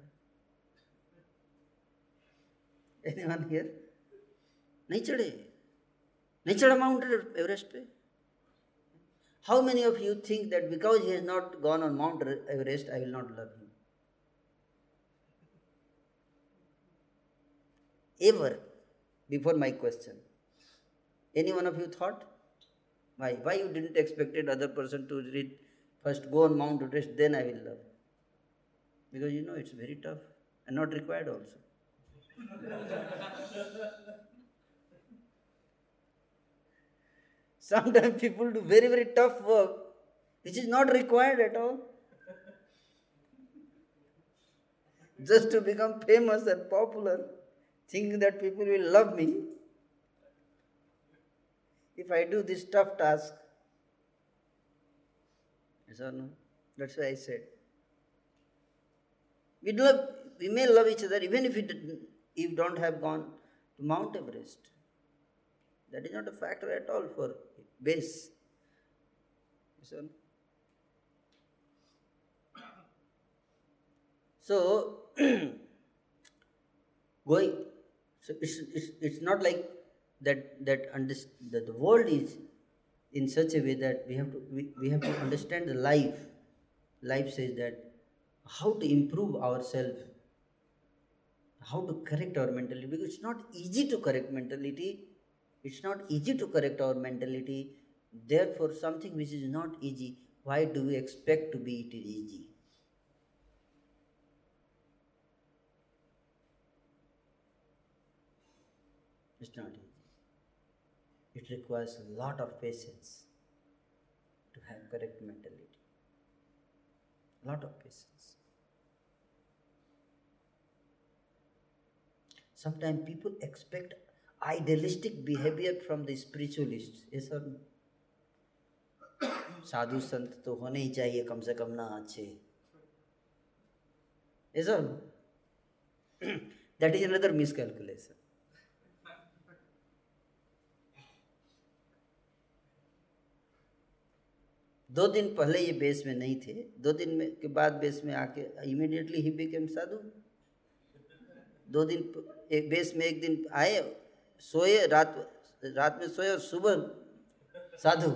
नहीं चढ़े? नहीं चढ़ा माउंट एवरेस्ट पे? How many of you think that because he has not gone on Mount Everest I will not love you ever before my question any one of you thought why why you didn't expected other person to read first go on Mount Everest then I will love Because you know it's very tough and not required also. Sometimes people do very, very tough work which is not required at all. Just to become famous and popular, thinking that people will love me. If I do this tough task, yes or no? That's why I said. We love, we may love each other even if we, if don't have gone to Mount Everest. That is not a factor at all for base. Listen. So, going, so it's, it's, it's not like that, that, underst- that the world is in such a way that we have to, we, we have to understand the life. Life says that how to improve ourselves, how to correct our mentality, because it's not easy to correct mentality it's not easy to correct our mentality. Therefore, something which is not easy, why do we expect to be it is easy? It's not easy. It requires a lot of patience to have correct mentality. A lot of patience. Sometime people expect idealistic behaviour from the spiritualist ये सब साधु संत तो होने ही चाहिए कम से कम ना अच्छे। ये सब दैट इज़ अनदर मिसकैलकुलेशन दो दिन पहले ये बेस में नहीं थे। दो दिन में, के बाद बेस में आके इमीडिएटली ही बिकेम साधु। दो दिन एक बेस में एक दिन आए, सोए, रात रात में सोए और सुबह साधु।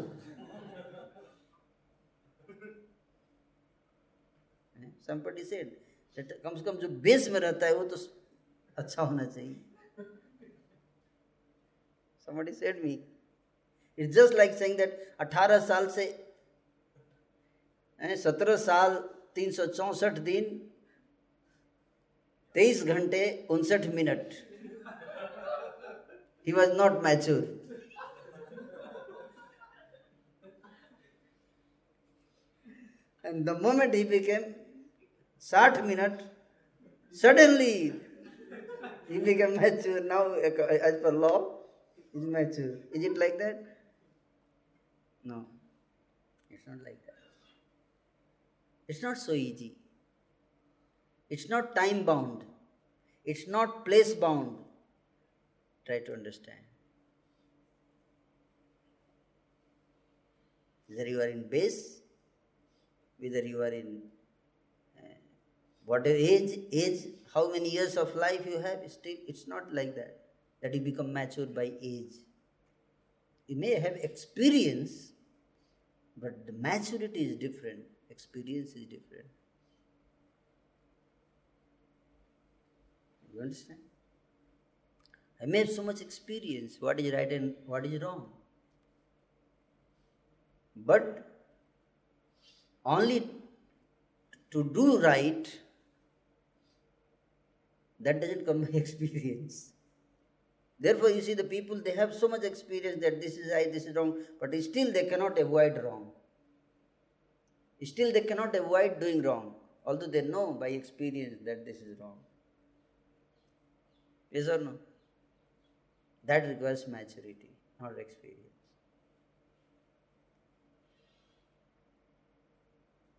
said that कम से कम जो बेस में रहता है वो तो अच्छा होना चाहिए। somebody said me it's just like saying that 18 साल से 17 साल, तीन सौ चौसठ दिन तेईस घंटे उनसठ minute He was not mature. And the moment he became 60 minutes, suddenly he became mature. Now, as per law, is mature. Is it like that? No, it's not like that. It's not so easy. It's not time bound. It's not place bound. Try to understand. Whether you are in base, whether you are in uh, whatever age, age, how many years of life you have, still it's not like that. That you become mature by age. You may have experience, but the maturity is different, experience is different. Understand? I have so much experience what is right and what is wrong. But only to do right, that doesn't come by experience. Therefore, you see the people, they have so much experience that this is right, this is wrong, but still they cannot avoid wrong. Still they cannot avoid doing wrong, although they know by experience that this is wrong. Yes or no? That requires maturity, not experience.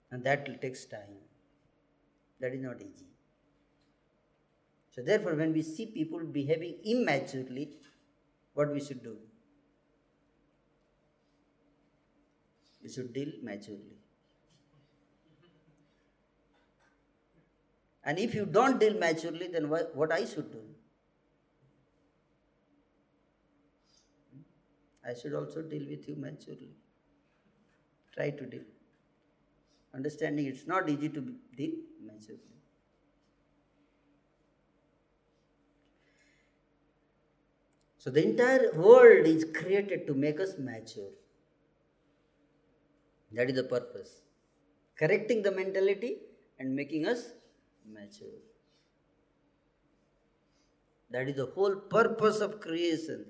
And that takes time. That is not easy. So therefore, when we see people behaving immaturely, what we should do? We should deal maturely. And if you don't deal maturely, then what, I should do? I should also deal with you maturely. Try to deal. Understanding it's not easy to deal maturely. So the entire world is created to make us mature. That is the purpose. Correcting the mentality and making us mature. That is the whole purpose of creation.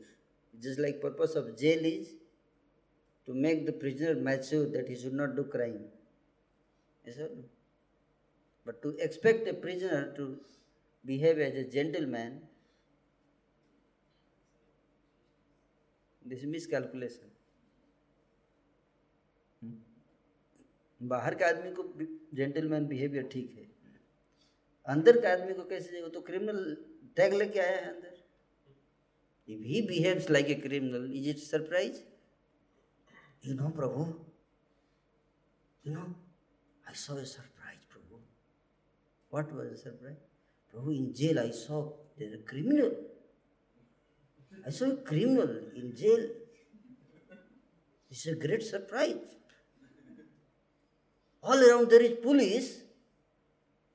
Just like purpose of jail is to make the prisoner mature that he should not do crime. Yes sir? But to expect a prisoner to behave as a gentleman, this is miscalculation. बाहर के आदमी को gentleman behaviour ठीक है अंदर के आदमी को कैसे वो तो क्रिमिनल टैग लेके आया है अंदर If he behaves like a criminal, is it surprise? You know, Prabhu, you know, I saw a surprise, Prabhu. What was the surprise? Prabhu, in jail I saw there's a criminal. I saw a criminal in jail. It's a great surprise. All around there is police,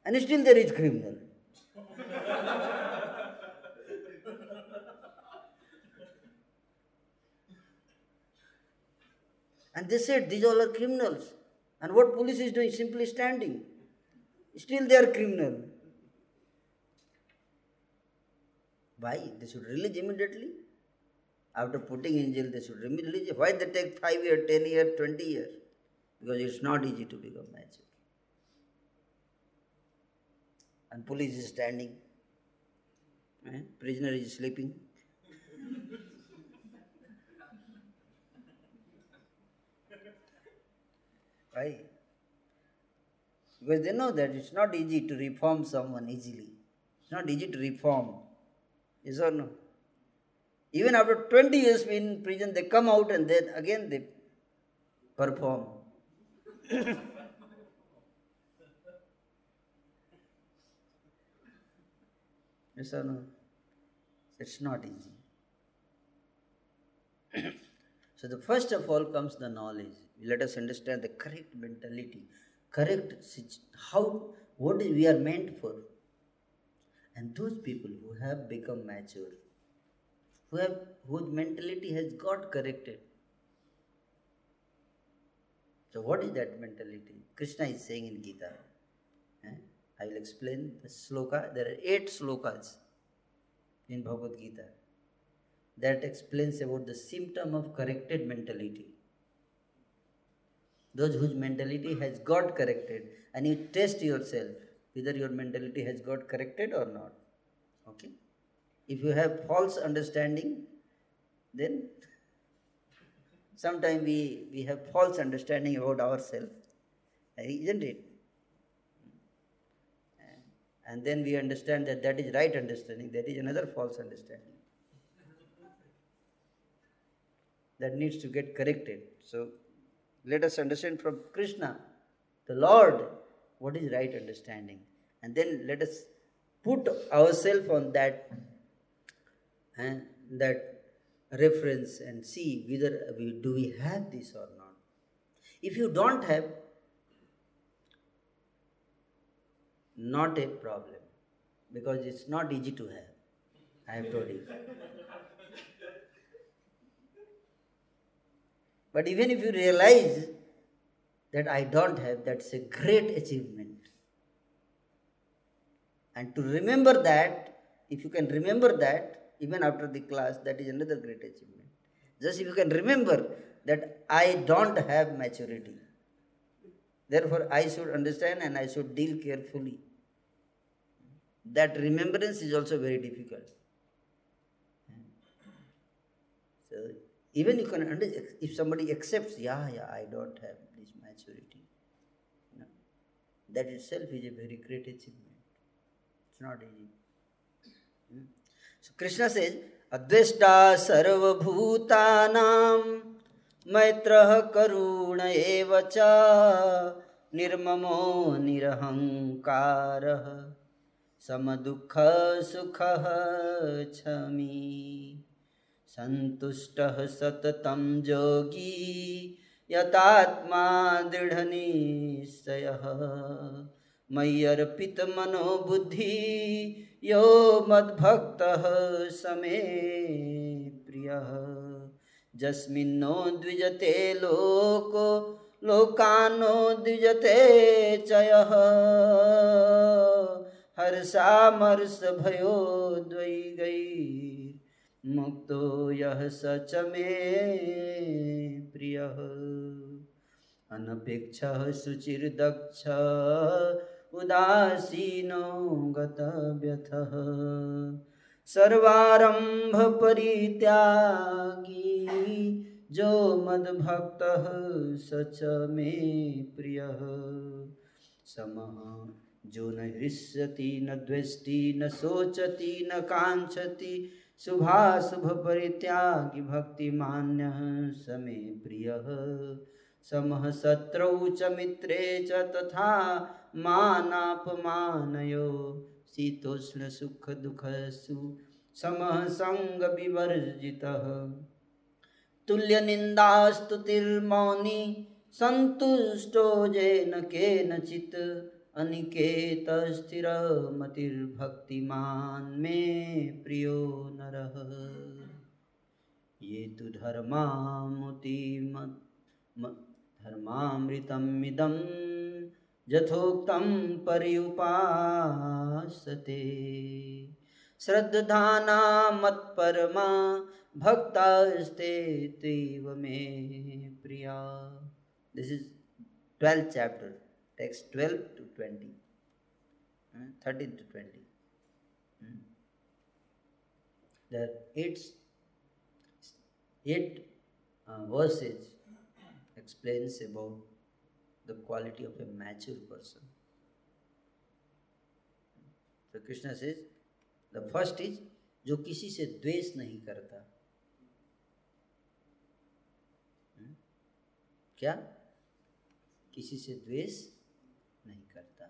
and still there is criminal. And they said these all are criminals. And what police is doing? Simply standing. Still they are criminal. Why? They should release immediately. After putting in jail, they should release. Why they take 5 years, 10 years, 20 years? Because it's not easy to become magic. And police is standing. Eh? Prisoner is sleeping. Why? Because they know that it's not easy to reform someone easily. It's not easy to reform. Yes or no? Even after 20 years in prison, they come out and then again they perform. yes or no? It's not easy. so the first of all comes the knowledge let us understand the correct mentality, correct how what we are meant for. And those people who have become mature, who have whose mentality has got corrected. So what is that mentality? Krishna is saying in Gita. Eh? I will explain the sloka. There are eight slokas in Bhagavad Gita that explains about the symptom of corrected mentality those whose mentality has got corrected and you test yourself whether your mentality has got corrected or not okay if you have false understanding then sometimes we we have false understanding about ourselves eh, isn't it and then we understand that that is right understanding, that is another false understanding. That needs to get corrected. So let us understand from Krishna, the Lord, what is right understanding. And then let us put ourselves on that and that reference and see whether we do we have this or not. If you don't have, not a problem because it's not easy to have. I have told you. But even if you realize that I don't have, that's a great achievement. And to remember that, if you can remember that, even after the class, that is another great achievement. Just if you can remember that I don't have maturity. Therefore, I should understand and I should deal carefully that remembrance is also very difficult. So even you can understand if somebody accepts, yeah, yeah, I don't have this maturity. You know, that itself is a very great achievement. It's not easy. Hmm? So Krishna says, अद्वेष्टा सर्वभूतानां मैत्रः करुण एव च निर्ममो निरहङ्कारः समदुःख सुखः क्षमी सन्तुष्टः सततं जोगी यतात्मा दृढनिश्चयः। मय्यर्पितमनोबुद्धि यो मद्भक्तः समे प्रियः। जस्मिन्नो द्विजते लोको लोकानो द्विजते च यः हर्षामर्ष भयो द्वैगै मुक्तो यः स च मे प्रियः। अनपेक्षः शुचिर्दक्ष, उदासीनो गतव्यथः। सर्वारम्भपरित्यागी, जो मद्भक्तः स च मे प्रियः। समः, जो न हृष्यति, न द्वेष्टि, न शोचति, न कांक्षति शुभाशुभ परित्यागी भक्तिमान्य समे प्रिय। समः शत्रौ च मित्रे च तथा मानापमानयो। शीतोष्ण सुख दुःखसु समः संग विवर्जितः। तुल्य निन्दास्तुतिर्मौनी सन्तुष्टो जेन केनचित्। अनिकेत स्थिरमतिर्भक्तिमान् मे प्रियो नरः। ये तु धर्मामृतमिदं यथोक्तं पर्युपासते श्रद्धाना मत्परमा भक्तास्ते तीव मे प्रिया। This is twelfth chapter text 12 to 20 uh, 13 to 20 mm. there eight eight uh, verses explains about the quality of a mature person so krishna says the first is जो किसी से द्वेष नहीं करता hmm? क्या किसी से द्वेष नहीं करता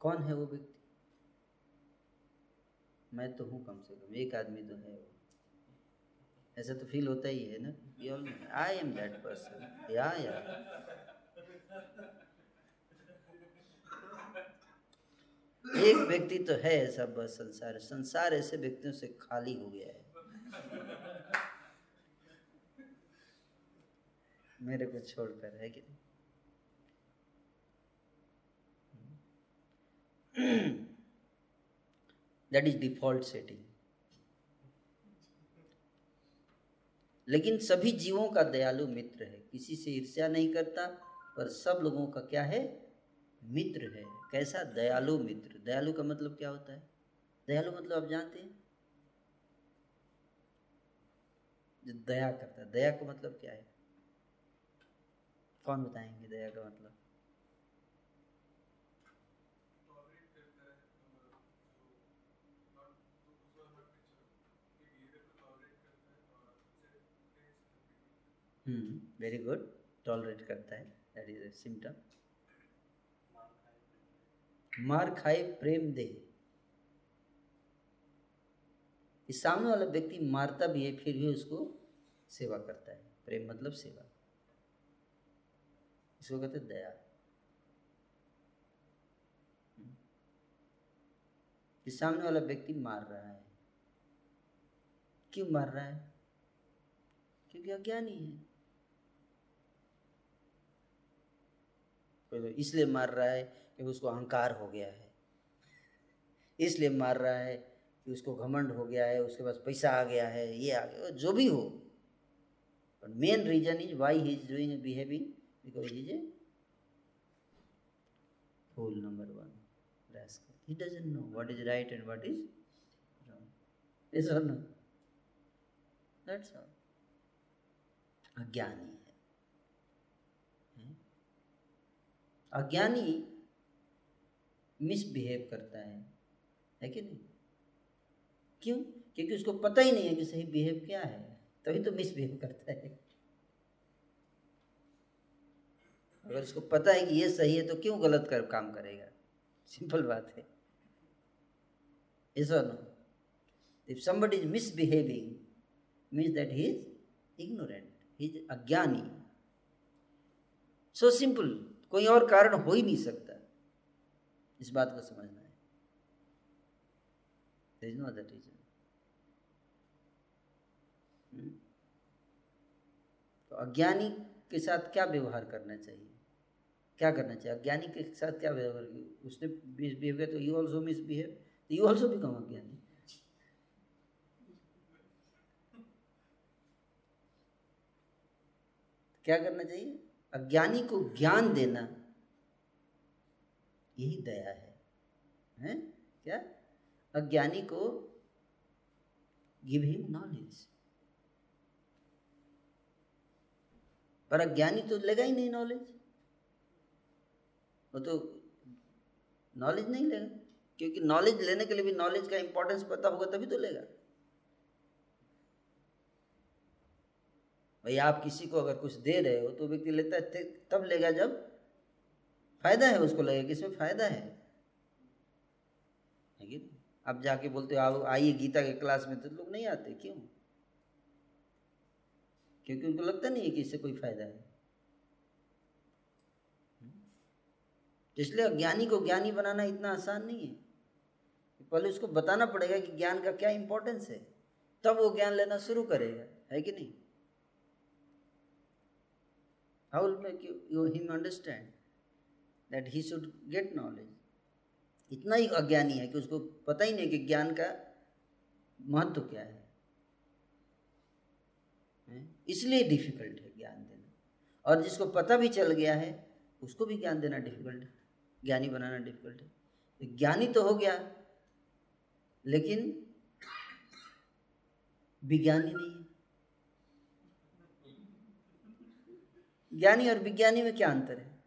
कौन है वो व्यक्ति? मैं तो हूँ कम से कम, एक आदमी तो है वो। ऐसा तो फील होता ही है ना? आई एम दैट पर्सन या या एक व्यक्ति तो है ऐसा बस संसार संसार ऐसे व्यक्तियों से खाली हो गया है। मेरे को छोड़कर, है कि दैट इज़ डिफ़ॉल्ट सेटिंग लेकिन सभी जीवों का दयालु मित्र है। किसी से ईर्ष्या नहीं करता, पर सब लोगों का क्या है? मित्र है। कैसा दयालु मित्र? दयालु का मतलब क्या होता है? दयालु मतलब आप जानते हैं? जो दया करता है। दया का मतलब क्या है? कौन बताएँगे दया का मतलब? वेरी गुड टॉलरेट करता है. दैट इज़ सिम्टम मार खाए प्रेम दे इस सामने वाला व्यक्ति मारता भी है, फिर भी उसको सेवा करता है। प्रेम मतलब सेवा। इसको कहते हैं दया। इस सामने वाला व्यक्ति मार रहा है। क्यों मार रहा है? क्योंकि अज्ञानी है तो इसलिए मार रहा है कि उसको अहंकार हो गया है। इसलिए मार रहा है कि उसको घमंड हो गया है, उसके पास पैसा आ गया है, ये आ गया, जो भी हो। But main reason is why he is doing behaving because is a fool number one he doesn't know what is right and what is wrong that's all अज्ञानी अज्ञानी मिसबिहेव करता है। है कि नहीं? क्यों? क्योंकि उसको पता ही नहीं है कि सही बिहेव क्या है। तभी तो मिसबिहेव करता है। अगर उसको पता है कि ये सही है तो क्यों गलत कर, काम करेगा? सिंपल बात है। ऐसा no if somebody is misbehaving, means that he is ignorant, he is अज्ञानी। सो सिंपल कोई और कारण हो ही नहीं सकता। इस बात को समझना है। Reason तो अज्ञानी के साथ क्या व्यवहार करना चाहिए? क्या करना चाहिए? अज्ञानी के साथ क्या व्यवहार उसने मिसबिहेव किया तो you also misbehave you also become अज्ञानी। क्या करना चाहिए? अज्ञानी को ज्ञान देना यही दया है, हैं? क्या? अज्ञानी को गिव हिम नॉलेज पर अज्ञानी तो लेगा ही नहीं नॉलेज वो तो नॉलेज नहीं लेगा, क्योंकि नॉलेज लेने के लिए भी नॉलेज का इंपॉर्टेंस पता होगा तभी तो लेगा। भाई आप किसी को अगर कुछ दे रहे हो तो व्यक्ति लेता है तब लेगा जब फ़ायदा है उसको लगेगा इसमें फ़ायदा है। है आप जाके बोलते हो आप आइए गीता के क्लास में। तो लोग नहीं आते, क्यों? क्योंकि उनको लगता नहीं है कि इससे कोई फ़ायदा है। इसलिए अज्ञानी को ज्ञानी बनाना इतना आसान नहीं है। पहले उसको बताना पड़ेगा कि ज्ञान का क्या इंपॉर्टेंस है। तब वो ज्ञान लेना शुरू करेगा, है कि नहीं? How will make you him understand that he should get knowledge इतना ही अज्ञानी है कि उसको पता ही नहीं कि ज्ञान का महत्व क्या है। इसलिए डिफ़िकल्ट है ज्ञान देना। और जिसको पता भी चल गया है, उसको भी ज्ञान देना डिफ़िकल्ट है। ज्ञानी बनाना डिफ़िकल्ट है। तो ज्ञानी तो हो गया, लेकिन विज्ञानी नहीं है। ज्ञानी और विज्ञानी में क्या अंतर है?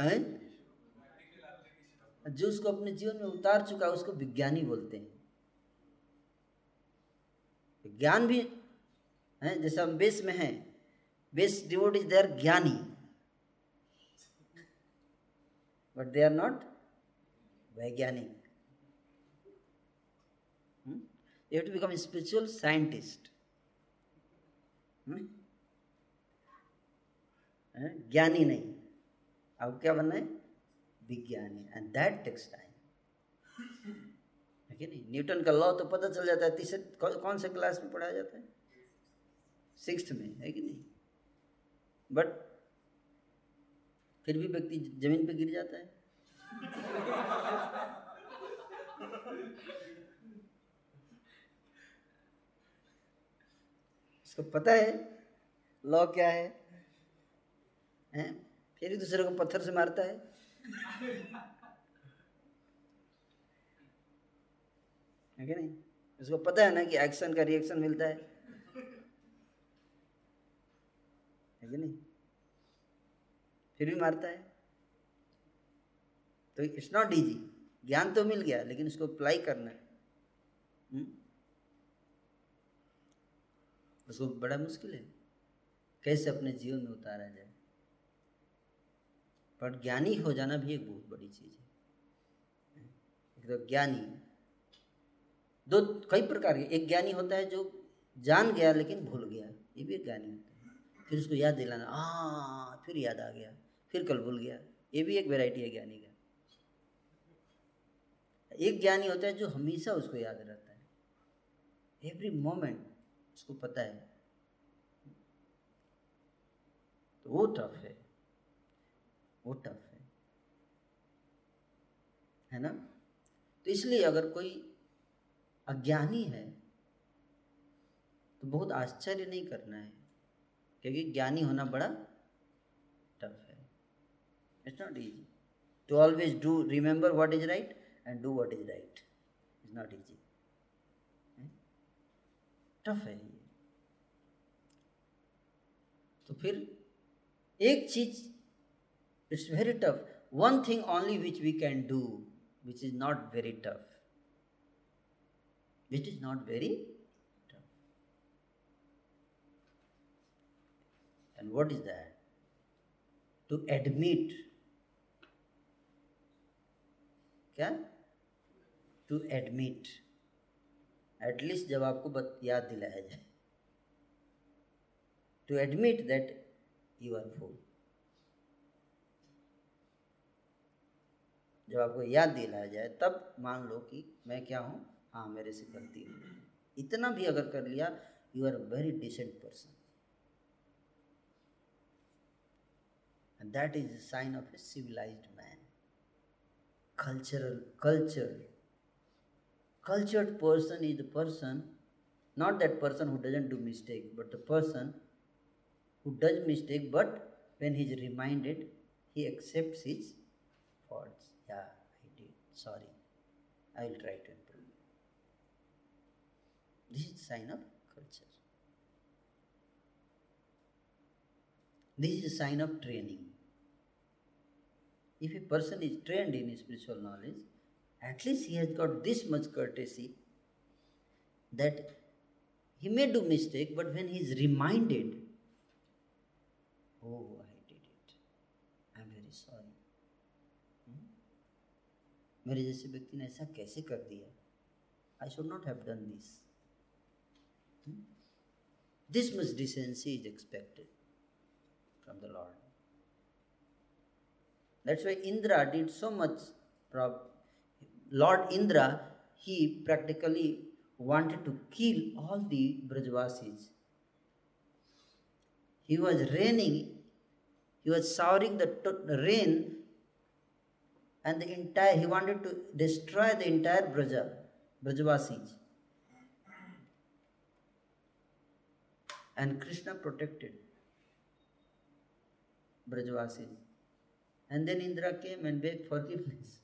हैं? जो उसको अपने जीवन में उतार चुका है, उसको विज्ञानी बोलते हैं। ज्ञान भी है, जैसे हम बेस में हैं, बेस डिवोट इज़ देयर ज्ञानी। बट दे आर नॉट वैज्ञानिक। You to become spiritual scientist ज्ञानी नहीं। अब क्या बनना है? विज्ञानी। एंड दैट टेक्स टाइम है कि नहीं? न्यूटन का लॉ तो पता चल जाता है, तीसरे कौन से क्लास में पढ़ाया जाता है? सिक्स में, है कि नहीं? बट फिर भी व्यक्ति ज़मीन पे गिर जाता है। इसको पता है। लॉ क्या है? हैं? फिर ही दूसरे को पत्थर से मारता है। है कि नहीं? उसको पता है ना कि एक्शन का रिएक्शन मिलता है। है कि नहीं? फिर भी मारता है। तो इट्स नॉट इजी ज्ञान तो मिल गया, लेकिन उसको अप्लाई करना है हुँ? हम्म? उसको बड़ा मुश्किल है। कैसे अपने जीवन में उतारा जाए? पर ज्ञानी हो जाना भी एक बहुत बड़ी चीज़ है। एक तो ज्ञानी। दो कई प्रकार के। एक ज्ञानी होता है जो जान गया लेकिन भूल गया। ये भी एक ज्ञानी होता है। फिर उसको याद दिलाना हाँ फिर याद आ गया, फिर कल भूल गया। ये भी एक वेराइटी है ज्ञानी का। एक ज्ञानी होता है जो हमेशा उसको याद रहता है। एवरी मोमेंट उसको पता है। तो वो टफ है। वो टफ है। है ना? तो इसलिए अगर कोई अज्ञानी है तो बहुत आश्चर्य नहीं करना है, क्योंकि ज्ञानी होना बड़ा टफ है। It's not easy to always do remember what is right and do what is right is not easy tough है ये तो फिर एक चीज़ it's very tough one thing only which we can do which is not very tough which is not very tough. And what is that? To admit. क्या to admit at least जब आपको याद दिलाया जाए। To admit that you are fool जब आपको याद दिलाया जाए, तब मान लो कि मैं क्या हूँ? हाँ मेरे से गलती हुई। इतना भी अगर कर लिया you are very decent person that is sign of a civilised man cultural culture cultured person is the person not that person who doesn't do mistake but the person who does mistake but when he is reminded he accepts his faults. Yeah i did. Sorry. I will try to improve. This is sign of culture. This is a sign of training. If a person is trained in spiritual knowledge, at least he has got this much courtesy that he may do mistake, but when he is reminded, oh, I did it, I am very sorry. Hmm? मेरे जैसे व्यक्ति ने ऐसा कैसे कर दिया I should not have done this this much decency is expected from the Lord That's why Indra did so much. Lord Indra, he practically wanted to kill all the Brajvasis. He was raining, he was showering the, the rain, and the entire he wanted to destroy the entire Braja, Brajvasis. And Krishna protected Brajvasis. And then Indra came and begged forgiveness.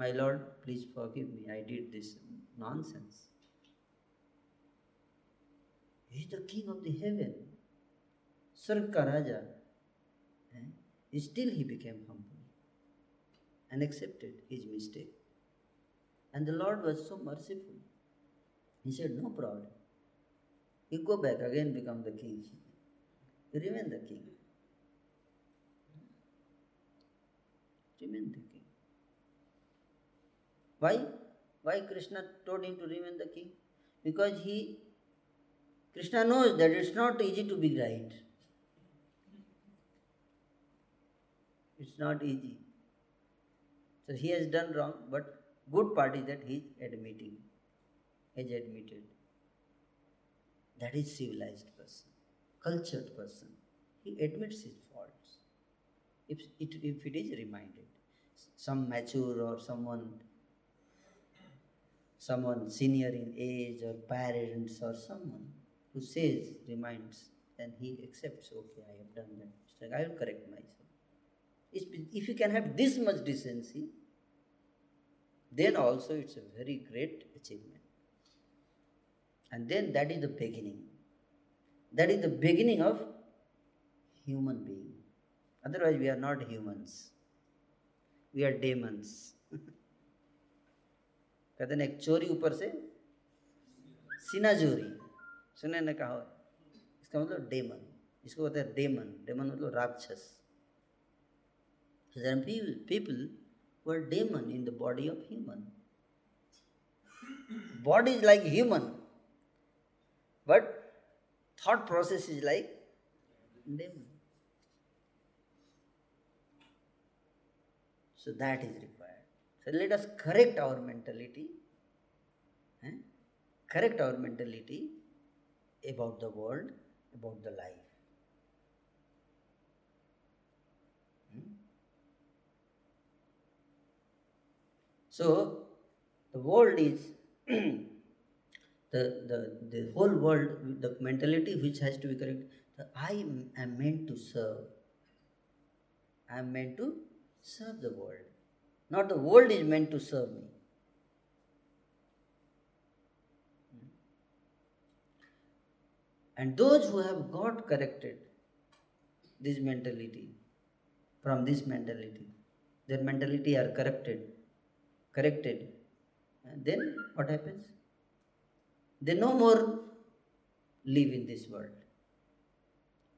My lord, please forgive me. I did this nonsense. He is the king of the heaven, Sarg ka Raja. Eh? Still he became humble and accepted his mistake. And the Lord was so merciful. He said, No problem. You go back again, become the king. You remain the king. remain the king. Why? Why Krishna told him to remain the king? Because he, Krishna knows that it's not easy to be right. It's not easy. So he has done wrong, but good part is that he is admitting, has admitted. That is civilized person, cultured person. He admits his faults. If it, if it is reminded some mature or someone someone senior in age or parents or someone who says, reminds, then he accepts, okay, I have done that I will correct myself. If you can have this much decency, then also it's a very great achievement. And then that is the beginning. That is the beginning of human being. Otherwise, we are not humans. We are demons. कहते ना, एक चोरी ऊपर से, सीना चोरी सुने ने कहा इसका मतलब डेमन। इसको कहते हैं डेमन। डेमन मतलब राक्षस। People were demon in the body of human body is like human but thought process is like demon so that is rip so let us correct our mentality eh? correct our mentality about the world about the life hmm? so the world is the, the, the whole world, the mentality which has to be correct, I am meant to serve. I am meant to serve the world. Not the world is meant to serve me. And those who have got corrected this mentality, from this mentality, their mentality are corrected, corrected, and then what happens? They no more live in this world.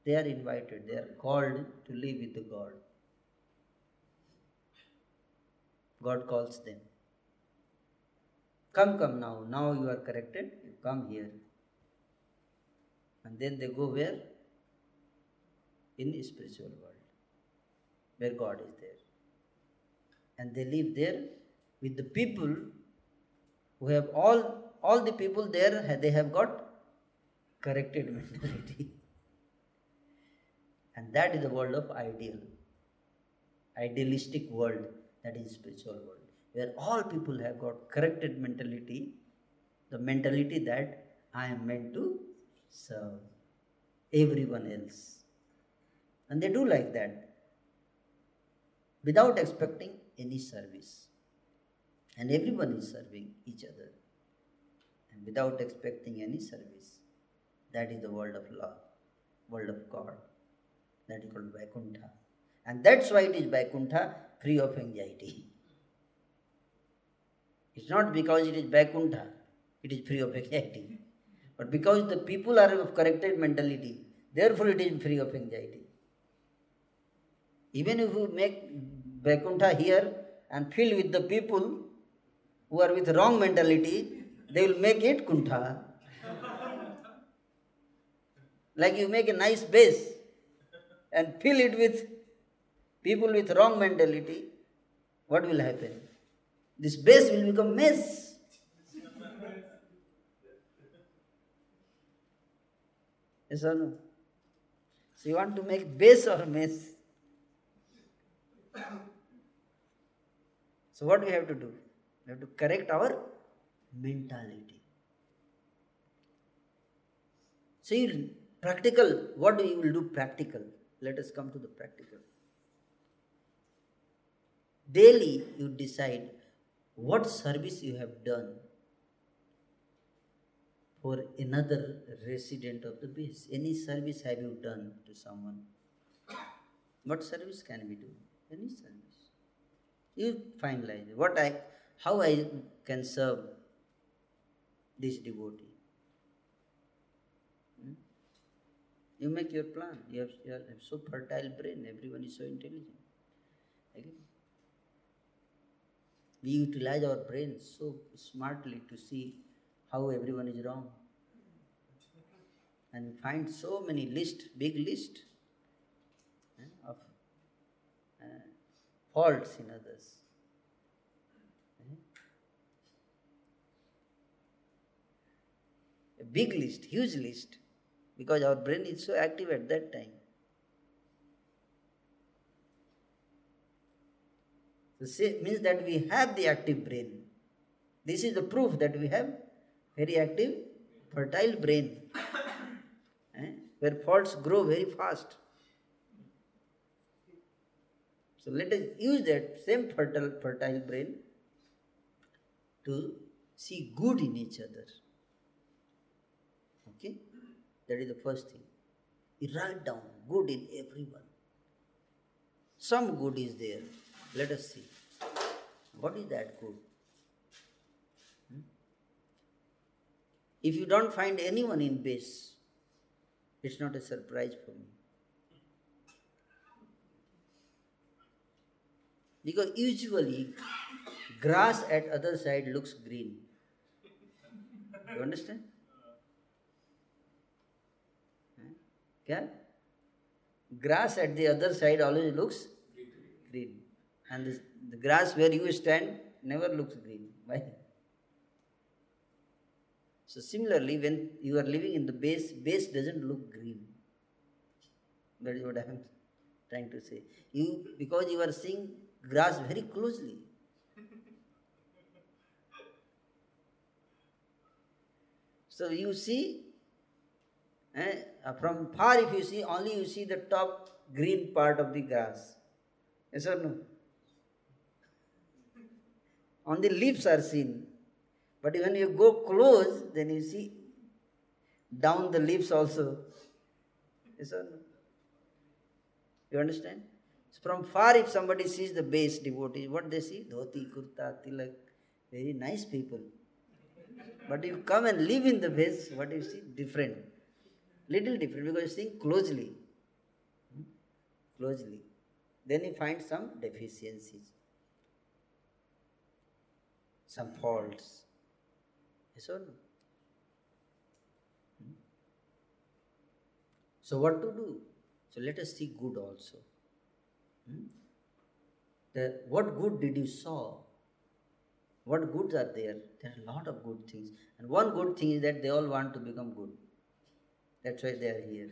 They are invited, they are called to live with the God. God calls them. Come, come now. Now you are corrected. You come here. And then they go where? In the spiritual world, where God is there. And they live there with the people who have all all the people there they have got corrected mentality and that is the world of ideal idealistic world that is spiritual world where all people have got corrected mentality the mentality that i am meant to serve everyone else and they do like that without expecting any service and everyone is serving each other and without expecting any service. That is the world of love, world of God. That is called Vaikuntha. And that's why it is Vaikuntha, free of anxiety. It's not because it is Vaikuntha, it is free of anxiety. But because the people are of corrected mentality, therefore it is free of anxiety. Even if you make Vaikuntha here and fill with the people who are with wrong mentality, they will make it kuntha. like you make a nice base and fill it with people with wrong mentality, what will happen? This base will become mess. yes or no? So you want to make base or mess? so what we have to do? We have to correct our mentality. See, practical, what we will do practical? Let us come to the practical. Daily, you decide what service you have done for another resident of the base. Any service have you done to someone? What service can we do? Any service. You finalize what I, how I can serve this devotee. Hmm? You make your plan. You have, you have so fertile brain. Everyone is so intelligent. Okay? We utilize our brains so smartly to see how everyone is wrong. And find so many list, big list eh, of uh, faults in others. a big list, huge list, because our brain is so active at that time. Means that we have the active brain. This is the proof that we have very active, fertile brain, eh? where faults grow very fast. So let us use that same fertile, fertile brain to see good in each other. Okay? That is the first thing. You write down good in everyone. Some good is there. Let us see. What is that good? Hmm? If you don't find anyone in base, It's not a surprise for me. Because usually grass at other side looks green. You understand? Yeah? Grass at the other side always looks green. And this, the grass where you stand never looks green. Why? So similarly, when you are living in the base, base doesn't look green. That is what I am trying to say. You because you are seeing grass very closely. So you see, eh, from far if you see, only you see the top green part of the grass. Yes or no? Only leaves are seen. But when you go close, then you see down the leaves also. Yes or no? You understand? From far, if somebody sees the base devotee, what they see? Dhoti, kurta, tilak, very nice people. But if you come and live in the base, what you see? Different. Little different because you see closely. Hmm? Closely. Then you find some deficiencies, some faults. Yes or no? Hmm? So, what to do? So, let us see good also. Hmm? That what good did you saw? What goods are there? There are a lot of good things. And one good thing is that they all want to become good. That's why they are here.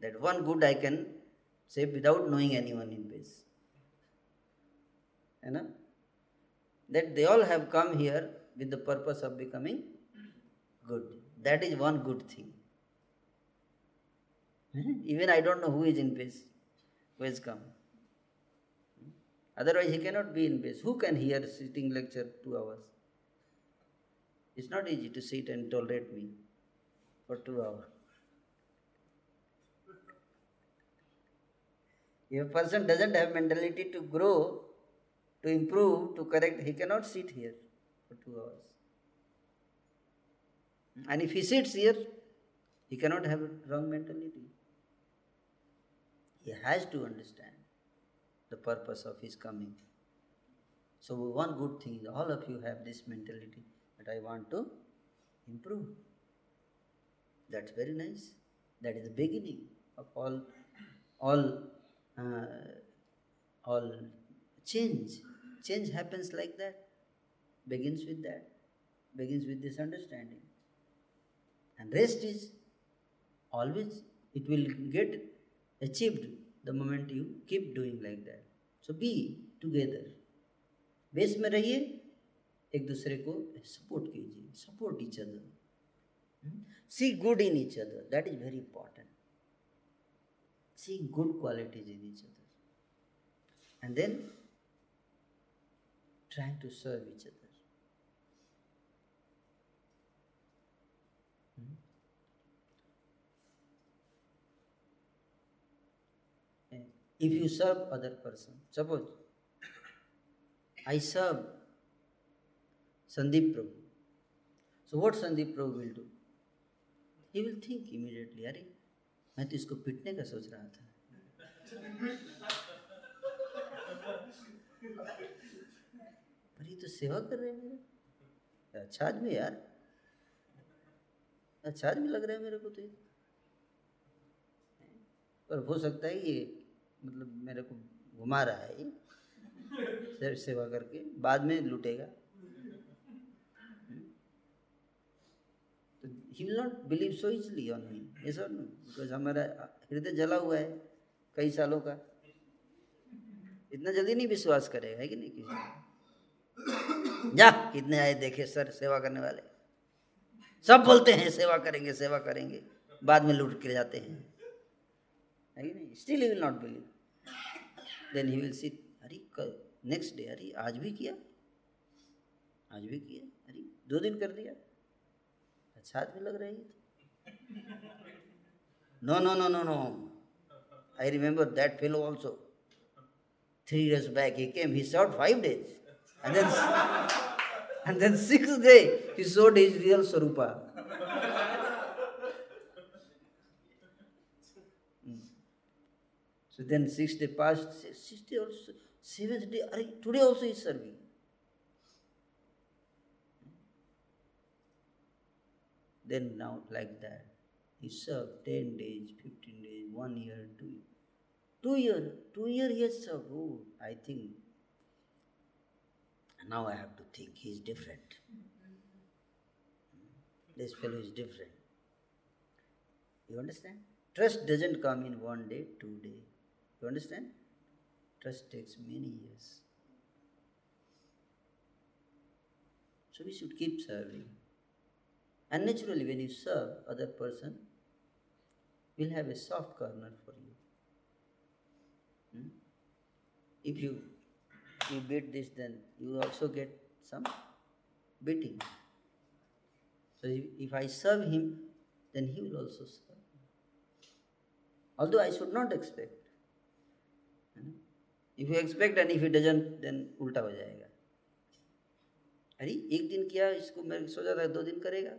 That one good I can say without knowing anyone in base. You know? That they all have come here with the purpose of becoming good. That is one good thing. Even I don't know who is in base, who has come. Otherwise, he cannot be in base. Who can hear sitting lecture two hours? It's not easy to sit and tolerate me for two hours. If a person doesn't have mentality to grow, to improve, to correct, he cannot sit here for two hours. And if he sits here, he cannot have wrong mentality. He has to understand the purpose of his coming. So, one good thing is all of you have this mentality that I want to improve. That's very nice. That is the beginning of all, all, uh, all change Change happens like that. Begins with that. Begins with this understanding. And rest is always it will get achieved the moment you keep doing like that. So be together. Base में रहिए एक दूसरे को support कीजिए support each other C good in each other that is very important C good qualities in each other and then trying to serve each other. Hmm? If you serve other person, suppose I serve Sandeep Prabhu. So what Sandeep Prabhu will do? He will think immediately, अरे मैं तो इसको पिटने का सोच रहा था ये तो सेवा कर रहे हैं मेरे। अच्छा आदमी यार। अच्छा आदमी लग रहा है मेरे को तो पर हो सकता है ये मतलब मेरे को घुमा रहा है ये। सेवा करके, बाद में लूटेगा। He will not believe so easily on me ये सर बिकॉज़ हमारा हृदय जला हुआ है कई सालों का। इतना जल्दी नहीं विश्वास करेगा, है कि नहीं किसी जा, कितने आए देखे सर, सेवा करने वाले? सब बोलते हैं, सेवा करेंगे सेवा करेंगे। बाद में लूट के जाते हैं। Still he will not believe then he will see अरे नेक्स्ट डे अरे, आज भी किया? आज भी किया? अरे, दो दिन कर दिया? अच्छा आदमी लग रही है? No no no no no I remember that fellow also three years back he came he served five days. And then, and then sixth day, he showed his real Sarupa. Hmm. So then sixth day passed, sixth day also, seventh day, today also he serving. Then now like that, he served 10 days, 15 days, 1 year, 2 year. 2 year, 2 year he has served. Oh, I think now I have to think he is different. This fellow is different. You understand? Trust doesn't come in one day, two day. You understand? Trust takes many years. So we should keep serving. And naturally, when you serve, other person will have a soft corner for you. Hmm? If you you beat this, then you also get some beating. So if, if I serve him, then he will also serve. Although I should not expect. If you expect and if he doesn't, then उल्टा हो जाएगा अरे एक दिन किया इसको मैं सोचा था दो दिन करेगा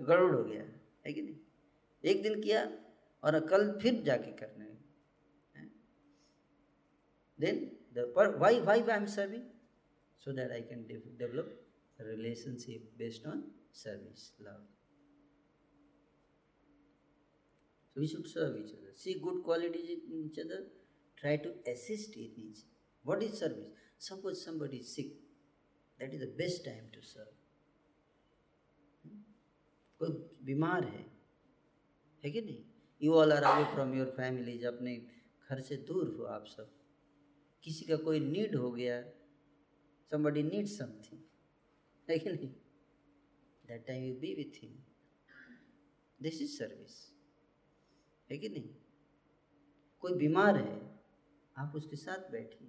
गड़बड़ हो गया है कि नहीं एक दिन किया और कल फिर जाके करने then why why I'm serving so that I can de develop a relationship based on service love so we should serve each other see good qualities in each other try to assist in each what is service suppose somebody is sick that is the best time to serve कोई बीमार है है कि नहीं you all are away from your families अपने घर से दूर हो आप सब किसी का कोई नीड हो गया, somebody needs something, है कि नहीं? That time you be with him. This is service, है कि नहीं? कोई बीमार है, आप उसके साथ बैठिए,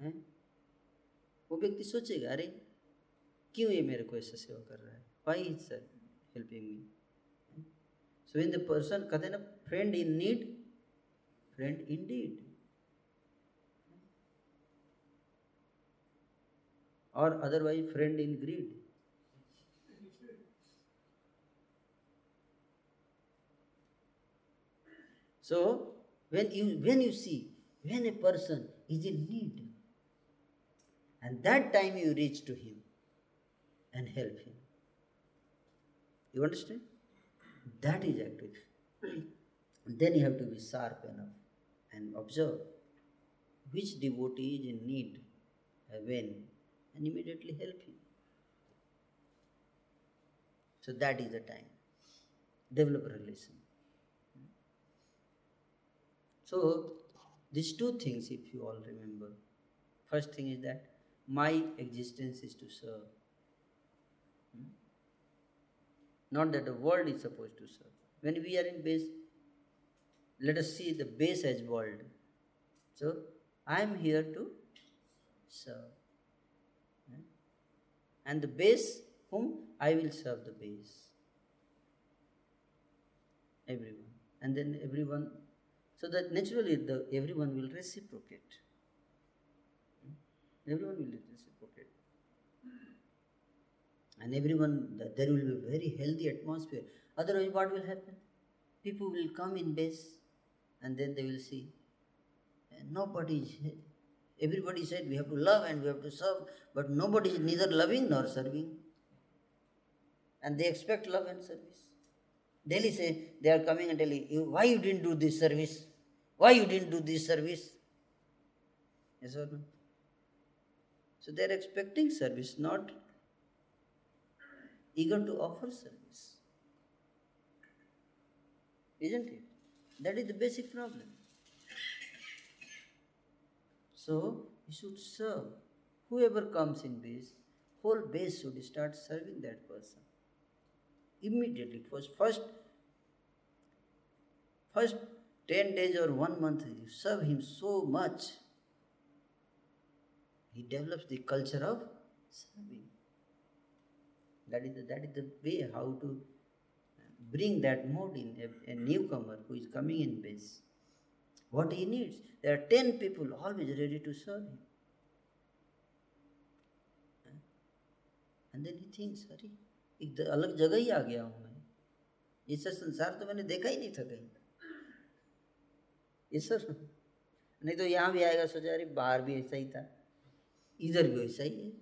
हैं? वो व्यक्ति सोचेगा, अरे, क्यों ये मेरे को ऐसा सेवा कर रहा है? Why is sir helping me so in the person कहते हैं ना friend in need friend in deed or otherwise friend in greed. So when you when you see when a person is in need, and that time you reach to him and help him. You understand? That is active. then you have to be sharp enough and observe which devotee is in need when and immediately help him. So that is the time. Develop a relation. So these two things, if you all remember. First thing is that my existence is to serve. Hmm? Not that the world is supposed to serve. When we are in base, let us see the base as world. So I am here to serve and the base whom I will serve the base. Everyone. And then everyone, so that naturally the everyone will reciprocate. Hmm? Everyone will reciprocate. And everyone, there will be a very healthy atmosphere. Otherwise, what will happen? People will come in base and then they will see. Nobody is Everybody said we have to love and we have to serve, but nobody is neither loving nor serving. And they expect love and service. Daily say they are coming and telling you why you didn't do this service, why you didn't do this service. Yes or no? So they are expecting service, not eager to offer service. Isn't it? That is the basic problem. So you should serve. Whoever comes in base, whole base should start serving that person. Immediately. Was first first 10 days or one month, you serve him so much. He develops the culture of serving. That is the, that is the way how to bring that mode in a, a newcomer who is coming in base what he needs. There are 10 people always ready to serve him. And then he thinks, अरे एक अलग जगह ही आ गया हूँ मैं ऐसा संसार तो मैंने देखा ही नहीं था कहीं ये सर नहीं तो यहाँ भी आएगा सोचा अरे बाहर भी ऐसा ही था इधर भी वैसा ही है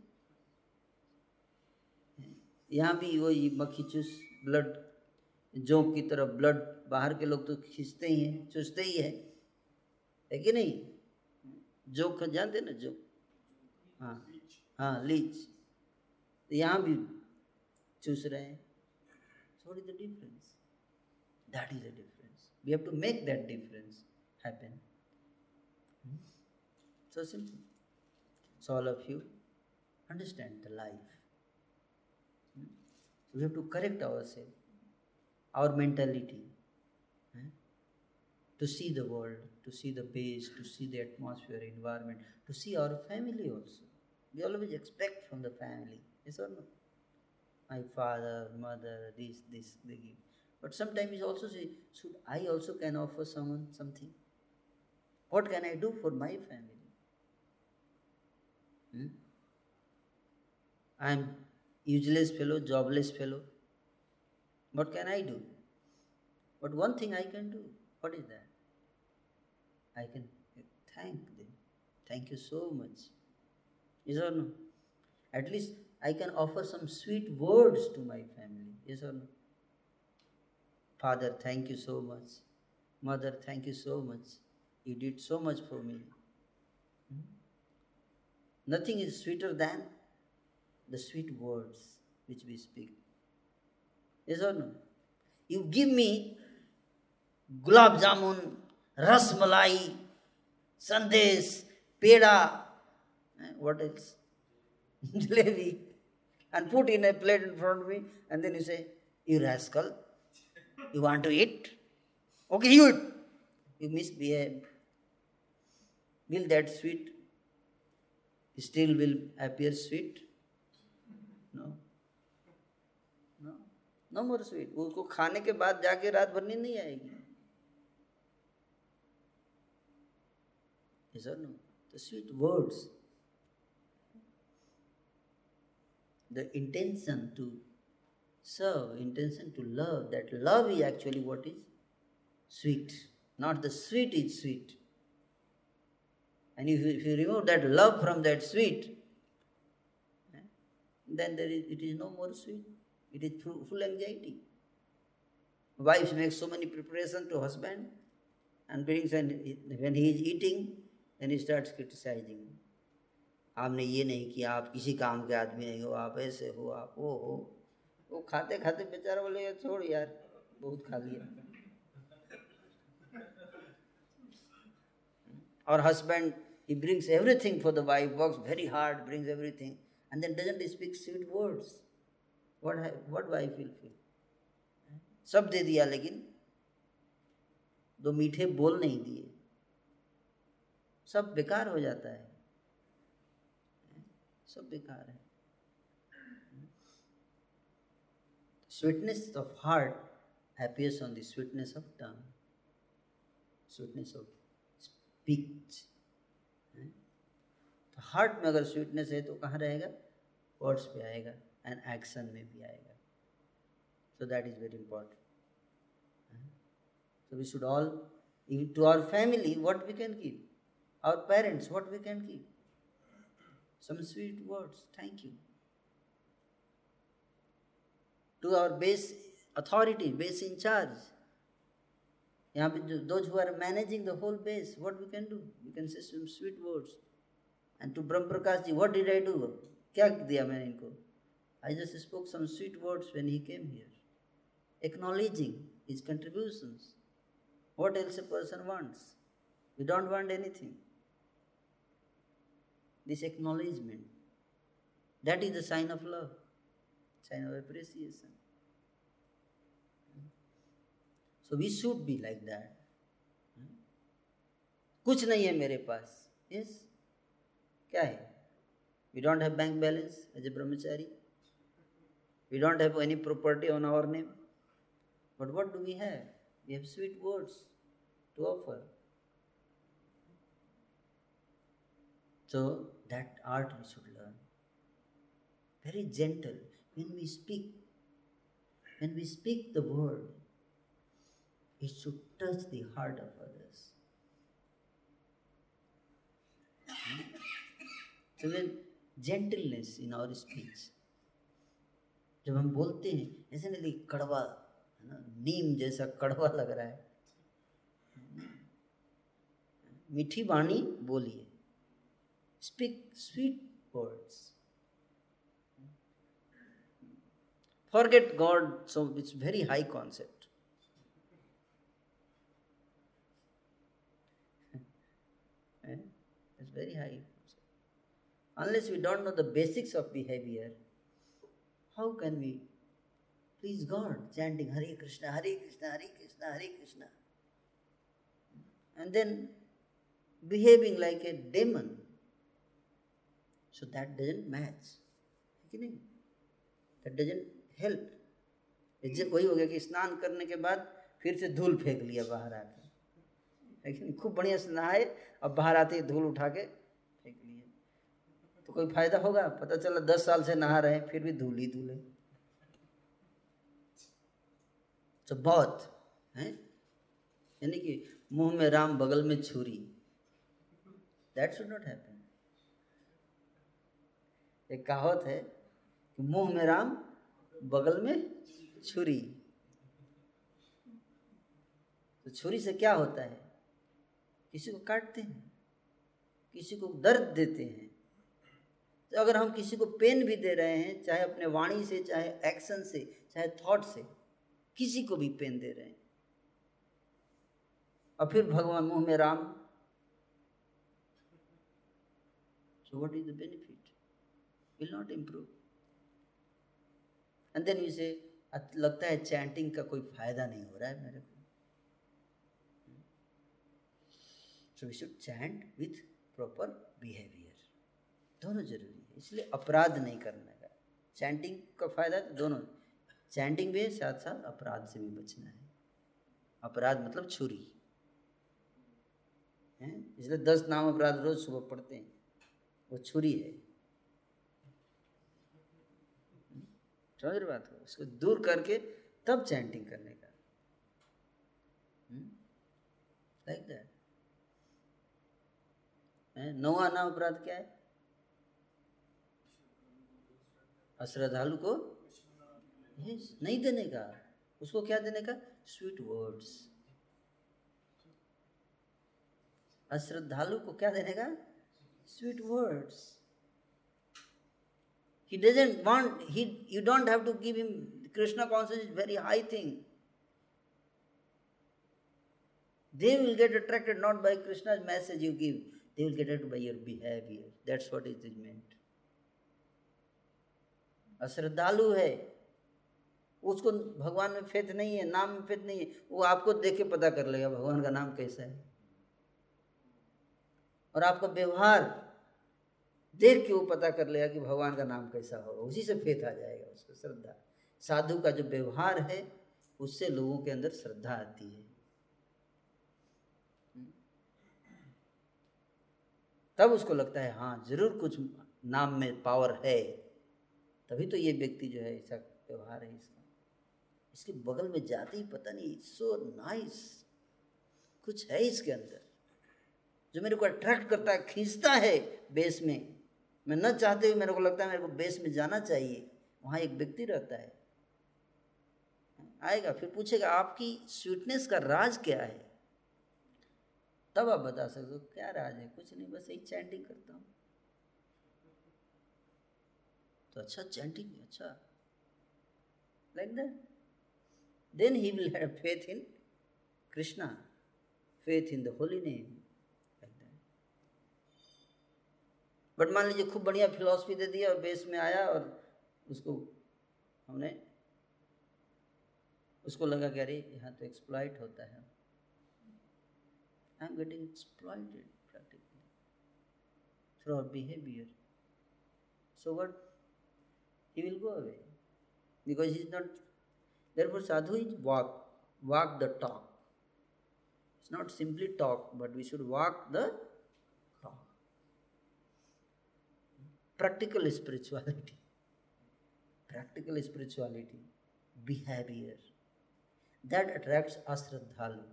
यहाँ भी वही मक्खी चूस ब्लड जोंक की तरफ़ ब्लड बाहर के लोग तो खींचते ही हैं चूसते ही है है कि नहीं? जो जानते ना जो हाँ हाँ लीच। यहाँ भी चूस रहे हैं। थोड़ी the difference that is the difference we have to make that difference happen so simple so all of you understand the life we have to correct our self our mentality to see the world to see the base to see the atmosphere environment to see our family also we always expect from the family yes or no my father, mother, this, this, they give. But sometimes you also say, should I also can offer someone something? What can I do for my family? Hmm? I am useless fellow, jobless fellow. What can I do? But one thing I can do. What is that? I can thank them. Thank you so much. Is or no? At least I can offer some sweet words to my family. Yes or no? Father, thank you so much. Mother, thank you so much. You did so much for me. Hmm? Nothing is sweeter than the sweet words which we speak. Yes or no? You give me gulab jamun, rasmalai sandesh, peda what is jalebi. And put in a plate in front me and then you say you rascal you want to eat okay you eat you misbehave will that sweet still will appear sweet no no more sweet उसको खाने के बाद जाके रात भरनी नहीं आएगी। Yes or no? The sweet words the intention to serve, intention to love, that love is actually what is sweet. Not the sweet is sweet. And if you, if you remove that love from that sweet, eh, then there is, it is no more sweet. It is full, full anxiety. Wife makes so many preparation to husband and brings and when he is eating, then start criticising आपने ये नहीं किया, आप किसी काम के आदमी नहीं हो, आप ऐसे हो, आप वो हो। वो खाते खाते बेचारा बोले यार छोड़ यार, बहुत खा लिया। और husband he brings everything for the wife work very hard brings everything and then doesn't speak sweet words what wife will feel सब दे दिया, लेकिन दो मीठे बोल नहीं दिए। सब बेकार हो जाता है। सब बेकार है। Sweetness of heart appears on the sweetness of tongue. Sweetness of speech तो हार्ट में अगर स्वीटनेस है तो कहाँ रहेगा? वर्ड्स पे आएगा एंड एक्शन में भी आएगा। So that is very important so we should all to our family what we can give our parents what we can give some sweet words. Thank you. To our base authority, base in charge. यहाँ पे those who are managing the whole base, what we can do? We can say some sweet words. And to Brahm Prakash ji, what did I do? क्या दिया मैंने इनको? I just spoke some sweet words when he came here, acknowledging his contributions. What else a person wants? We don't want anything this acknowledgement. That is the sign of love, sign of appreciation. So we should be like that. कुछ नहीं है मेरे पास yes क्या है we don't have bank balance as a brahmachari we don't have any property on our name but what do we have we have sweet words to offer So that art we should learn. Very gentle. When we speak, when we speak the word, it should touch the heart of others. So then gentleness in our speech. जब हम बोलते हैं ऐसे नहीं कि कड़वा है ना नीम जैसा कड़वा लग रहा है मीठी वाणी बोलिए Speak sweet words. Forget God, so it's very high concept. Eh? it's very high concept. Unless we don't know the basics of behavior, how can we please God chanting Hare Krishna, Hare Krishna, Hare Krishna, Hare Krishna? And then behaving like a demon. So that doesn't match, है कि नहीं? That doesn't help जैसे वही हो गया कि स्नान करने के बाद फिर से धूल फेंक लिया बाहर आके कि नहीं? खूब बढ़िया से नहाए, अब बाहर आते ही धूल उठा के फेंक लिए। तो कोई फ़ायदा होगा? पता चला दस साल से नहा रहे फिर भी धूल ही धूल है। तो बहुत, है? यानी कि मुँह में राम बगल में छुरी। दैट शुड नॉट हैपन एक कहावत है कि मुँह में राम, बगल में छुरी। तो छुरी से क्या होता है? किसी को काटते हैं, किसी को दर्द देते हैं। तो अगर हम किसी को पेन भी दे रहे हैं, चाहे अपने वाणी से, चाहे एक्शन से, चाहे थॉट से, किसी को भी पेन दे रहे हैं। और फिर भगवान मुँह में Ram. So what is the benefit will not improve and then you say लगता है चैंटिंग का कोई फ़ायदा नहीं हो रहा है मेरे को. So we should chant with proper behaviour दोनों ज़रूरी है, इसलिए अपराध नहीं करने का चैंटिंग का फ़ायदा तो दोनों चैंटिंग भी है साथ साथ अपराध से भी बचना है। अपराध मतलब छुरी। है? इसलिए दस नाम अपराध रोज सुबह पढ़ते हैं। वो छुरी है। समझ रहे बात को? उसको दूर करके तब चैंटिंग करने का। लाइक दैट नौवा नाम अपराध क्या है? अश्रद्धालु को नहीं देने का। उसको क्या देने का? स्वीट वर्ड्स अश्रद्धालु को क्या देने का? Sweet words he doesn't want he you don't have to give him krishna consciousness is very high thing they will get attracted not by krishna's message you give they will get attracted by your behavior that's what it is meant अश्रद्धालु है उसको भगवान में faith नहीं है नाम में faith नहीं है वो आपको देख के पता कर लेगा भगवान का नाम कैसा है और आपका व्यवहार देख के वो पता कर लेगा कि भगवान का नाम कैसा होगा? उसी से फेथ आ जाएगा उसको श्रद्धा। साधु का जो व्यवहार है, उससे लोगों के अंदर श्रद्धा आती है। तब उसको लगता है हाँ ज़रूर कुछ नाम में पावर है। तभी तो ये व्यक्ति जो है, ऐसा व्यवहार है इसका। इसके बगल में जाते ही पता नहीं सो नाइस कुछ है इसके अंदर, जो मेरे को अट्रैक्ट करता है, खींचता है बेस में। मैं न चाहते हुए मेरे को लगता है मेरे को बेस में जाना चाहिए। वहाँ एक व्यक्ति रहता है। आएगा, फिर पूछेगा, आपकी स्वीटनेस का राज क्या है? तब आप बता सकते हो, क्या राज है? कुछ नहीं, बस एक चैंटिंग करता हूँ। तो अच्छा चैंटिंग अच्छा। Like that then he will have faith in Krishna faith in the holy name but मान लीजिए खूब बढ़िया फिलॉसफी दे दी और बेस में आया और उसको हमने उसको लगा कि अरे यहाँ तो एक्सप्लॉइट होता है। I am getting exploited practically through our behaviour so what he will go away because he is not there for sadhu is walk walk the talk it's not simply talk but we should walk the practical spirituality practical spirituality behavior That attracts asraddhalu.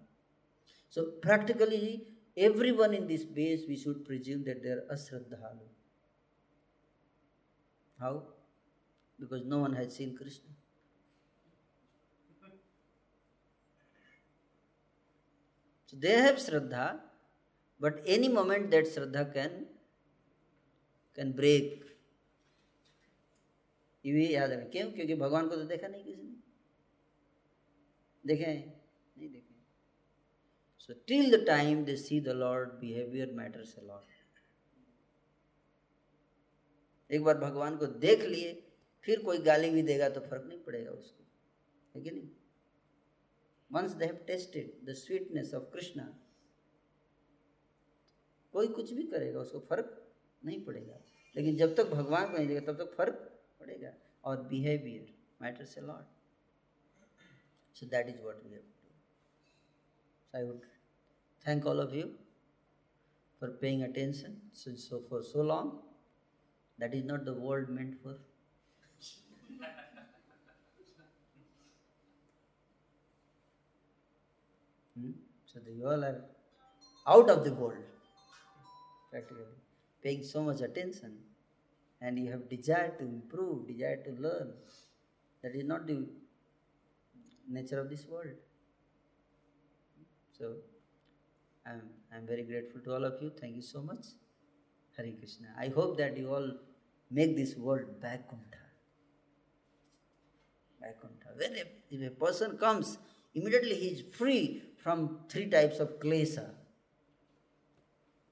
So practically, everyone in this base, we should presume that they are asraddhalu. How? Because no one has seen Krishna. So they have Shraddha, but any moment that Shraddha can can break. ये भी याद रखें क्यों? क्योंकि भगवान को तो देखा नहीं किसी ने। देखे नहीं देखे। So till the time they see the Lord, behavior matters a lot. एक बार भगवान को देख लिए फिर कोई गाली भी देगा तो फ़र्क नहीं पड़ेगा उसको। है कि नहीं? Once they have tested the sweetness of Krishna कोई कुछ भी करेगा उसको फ़र्क नहीं पड़ेगा। लेकिन जब तक भगवान को नहीं देगा तब तक फ़र्क पड़ेगा। और बिहेवियर मैटर से lot so that is what we have to I would thank all of you for paying attention so far so long that is not the world meant for So you all are out of the world, practically. Paying so much attention, and you have desire to improve, desire to learn. That is not the nature of this world. So I'm, I'm very grateful to all of you. Thank you so much. Hare Krishna. I hope that you all make this world Vaikuntha. Vaikuntha. A, if a person comes, immediately he is free from three types of klesa.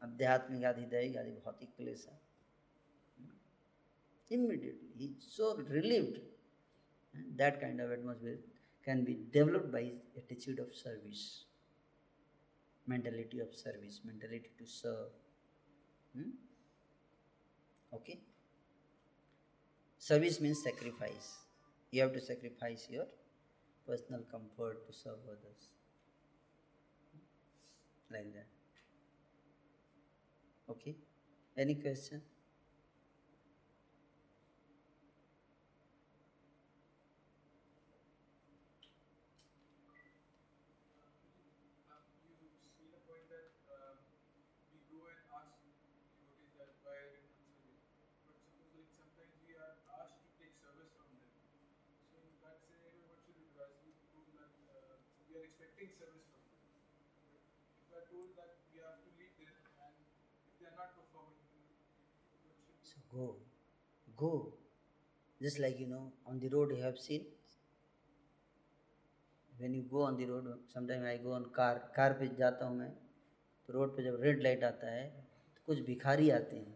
आध्यात्मिक आदि दैविक आदि भौतिक क्लेश है। Immediately he so relieved that kind of atmosphere can be developed by attitude of service mentality of service mentality to serve okay service means sacrifice you have to sacrifice your personal comfort to serve others like that okay any question uh, I uh, are expecting service from them. If are told that go, go. Just like you know, on the road you have seen. When you go on the road, sometimes I go on car, car पे जाता हूँ मैं तो road पे जब red light आता है तो कुछ भिखारी आते हैं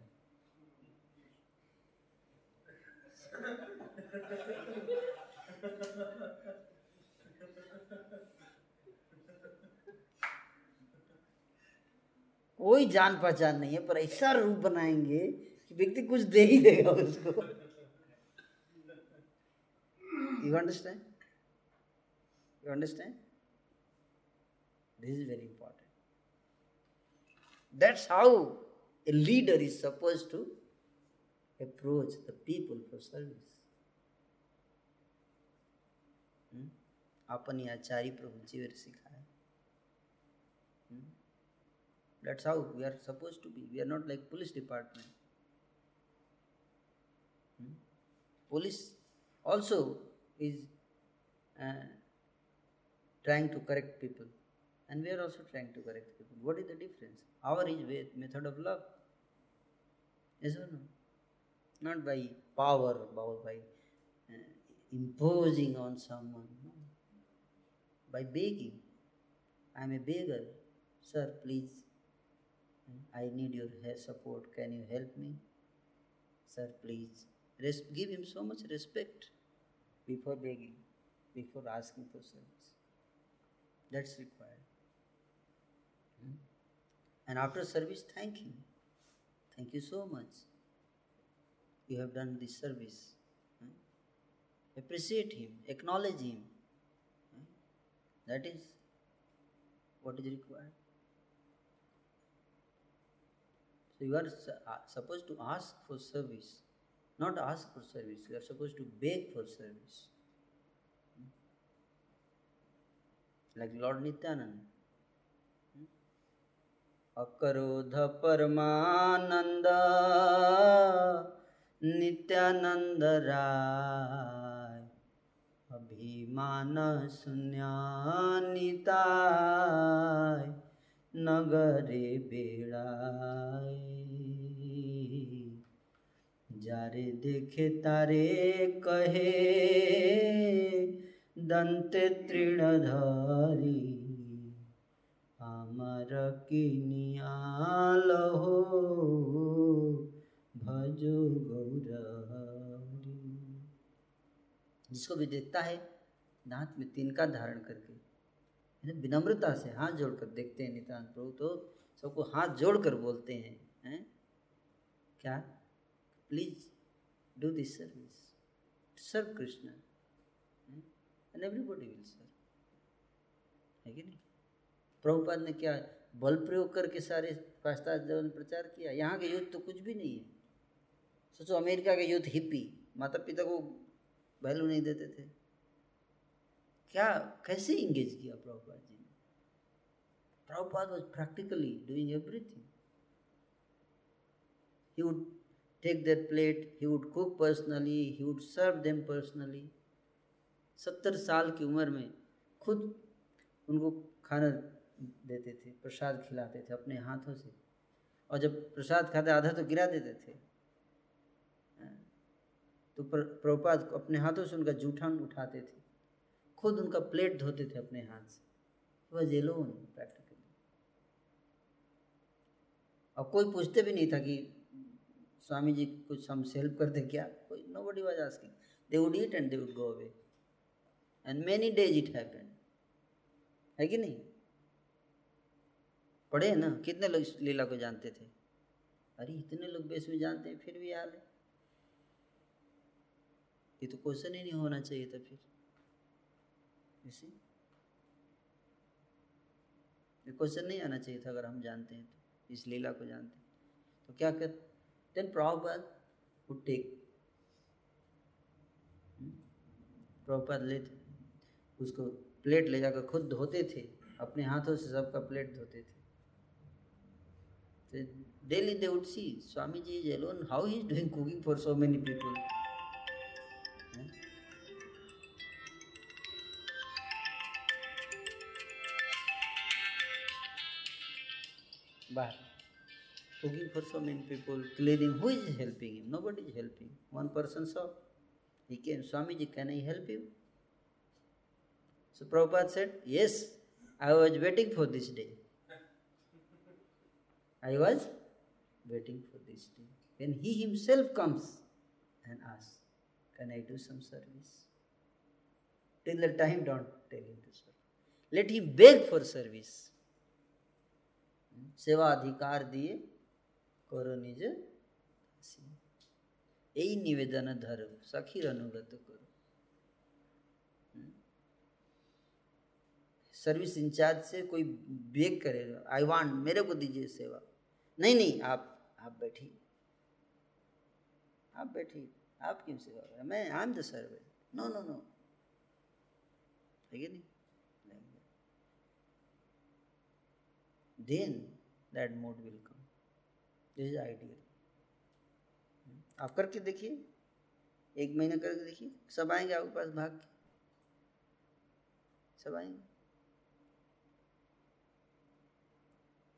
कोई जान पहचान नहीं है पर ऐसा रूप बनाएँगे व्यक्ति कुछ दे ही देगा उसको। You understand you understand this is very important that's how a leader is suppose to approach the people for service अपन आचार्य प्रभु जी ने सिखाया। Hmm? That's how we are supposed to be. We are not like police department. Police also is uh, trying to correct people, and we are also trying to correct people. What is the difference? Our is method of love. Yes or no? Not by power, by, by uh, imposing on someone. No. By begging. I am a beggar. Sir, please I need your support. Can you help me? Sir, please. Res- give him so much respect before begging, before asking for service. That's required. Hmm? And after service, thank him. Thank you so much. You have done this service. Hmm? Appreciate him, acknowledge him. Hmm? That is what is required. So you are uh, supposed to ask for service, not ask for service. You are supposed to beg for service. like Lord Nityananda. अकरोध परमानंद नित्यानंद राय अभिमान शून्यानिताय नगरे बेड़ाय যারে দেখে তারে কহে দন্তে তৃণধারী আমার কিনিয়াল হো भज गौरी जिसको भी देखता है दांत में तिनका धारण करके यानी विनम्रता से हाथ जोड़कर देखते हैं नितान प्रभु तो सबको हाथ जोड़कर बोलते हैं हैं क्या Please do this service serve Krishna and everybody will serve है कि नहीं? प्रभुपाद ने क्या बल प्रयोग करके सारे पाश्चात्य में प्रचार किया? यहाँ के युद्ध तो कुछ भी नहीं है। सोचो, अमेरिका के युद्ध हिप्पी माता पिता को वैल्यू नहीं देते थे। क्या, कैसे इंगेज किया प्रभुपाद जी ने? Prabhupada was practically doing everything he would take their plate, he would cook personally, he would serve them personally. सत्तर साल की उम्र में खुद उनको खाना देते थे, प्रसाद खिलाते थे अपने हाथों से। और जब प्रसाद खाते, आधा तो गिरा देते थे। तो प्रभुपाद अपने हाथों से उनका जूठन उठाते थे। खुद उनका प्लेट धोते थे अपने हाथ से। वह जेलोन प्रैक्टिकली और कोई पूछते भी नहीं था कि स्वामी जी कुछ हम हेल्प कर दे क्या? कोई nobody was asking they would eat and they would go away and many days it happened है कि नहीं? पढ़े हैं ना? कितने लोग इस लीला को जानते थे? अरे इतने लोग बेस में जानते हैं, फिर भी हाल है। ये तो क्वेश्चन ही नहीं होना चाहिए था फिर। क्वेश्चन नहीं आना चाहिए था अगर हम जानते हैं तो इस लीला को जानते हैं। तो क्या कर then Prabhupada would take Prabhupada लेते उसको प्लेट ले जाकर खुद धोते थे, अपने हाथों से सबका प्लेट धोते थे। Daily they would see Swami ji is alone how he is doing cooking for so many people बाहर cooking for so many people, cleaning. Who is helping him? Nobody is helping. One person saw. He came, Swamiji, can I help you? So Prabhupada said, Yes, I was waiting for this day. I was waiting for this day. When he himself comes and asks, Can I do some service? Till the time, don't tell him to serve. Let him beg for service. सेवा अधिकार दिए কর নিজে এই নিবেদন ধরো সখীর অনুগত করো सर्विस इंचार्ज से कोई बेग करेगा आई वांट मेरे को दीजिए सेवा नहीं नहीं आप आप बैठिए आप बैठिए आप क्यों सेवा करें मैं I am the servant no no no है कि नहीं then that mode will come this is ideal आप करके देखिए। एक महीना करके देखिए। सब आएँगे आपके पास भाग के। सब आएँगे।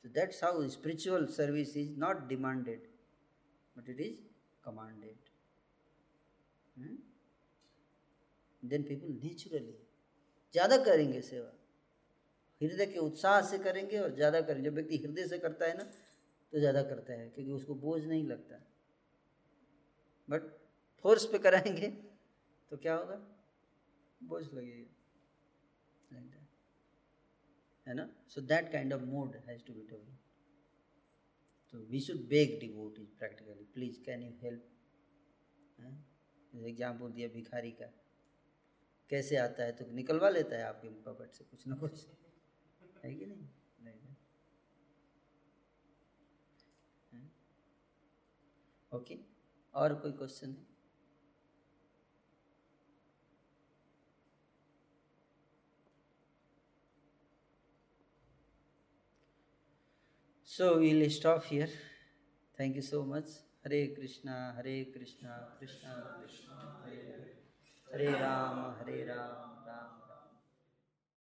That's how spiritual service is not demanded, but it is commanded. Hmm? Then people naturally ज़्यादा करेंगे सेवा। हृदय के उत्साह से करेंगे और ज़्यादा करेंगे। जब व्यक्ति हृदय से करता है ना तो ज़्यादा करता है, क्योंकि उसको बोझ नहीं लगता। बट फोर्स पे कराएँगे तो क्या होगा? बोझ लगेगा। है ना? So that kind of mood has to be develop तो we should beg devotees practically please can you help example दिया भिखारी का। कैसे आता है? तो निकलवा लेता है आपके पॉकेट से, कुछ ना कुछ। है कि नहीं। ओके और कोई क्वेश्चन है? So we'll stop here thank you so much Hare Krishna Hare Krishna Krishna Krishna Hare Hare Hare Ram Hare Ram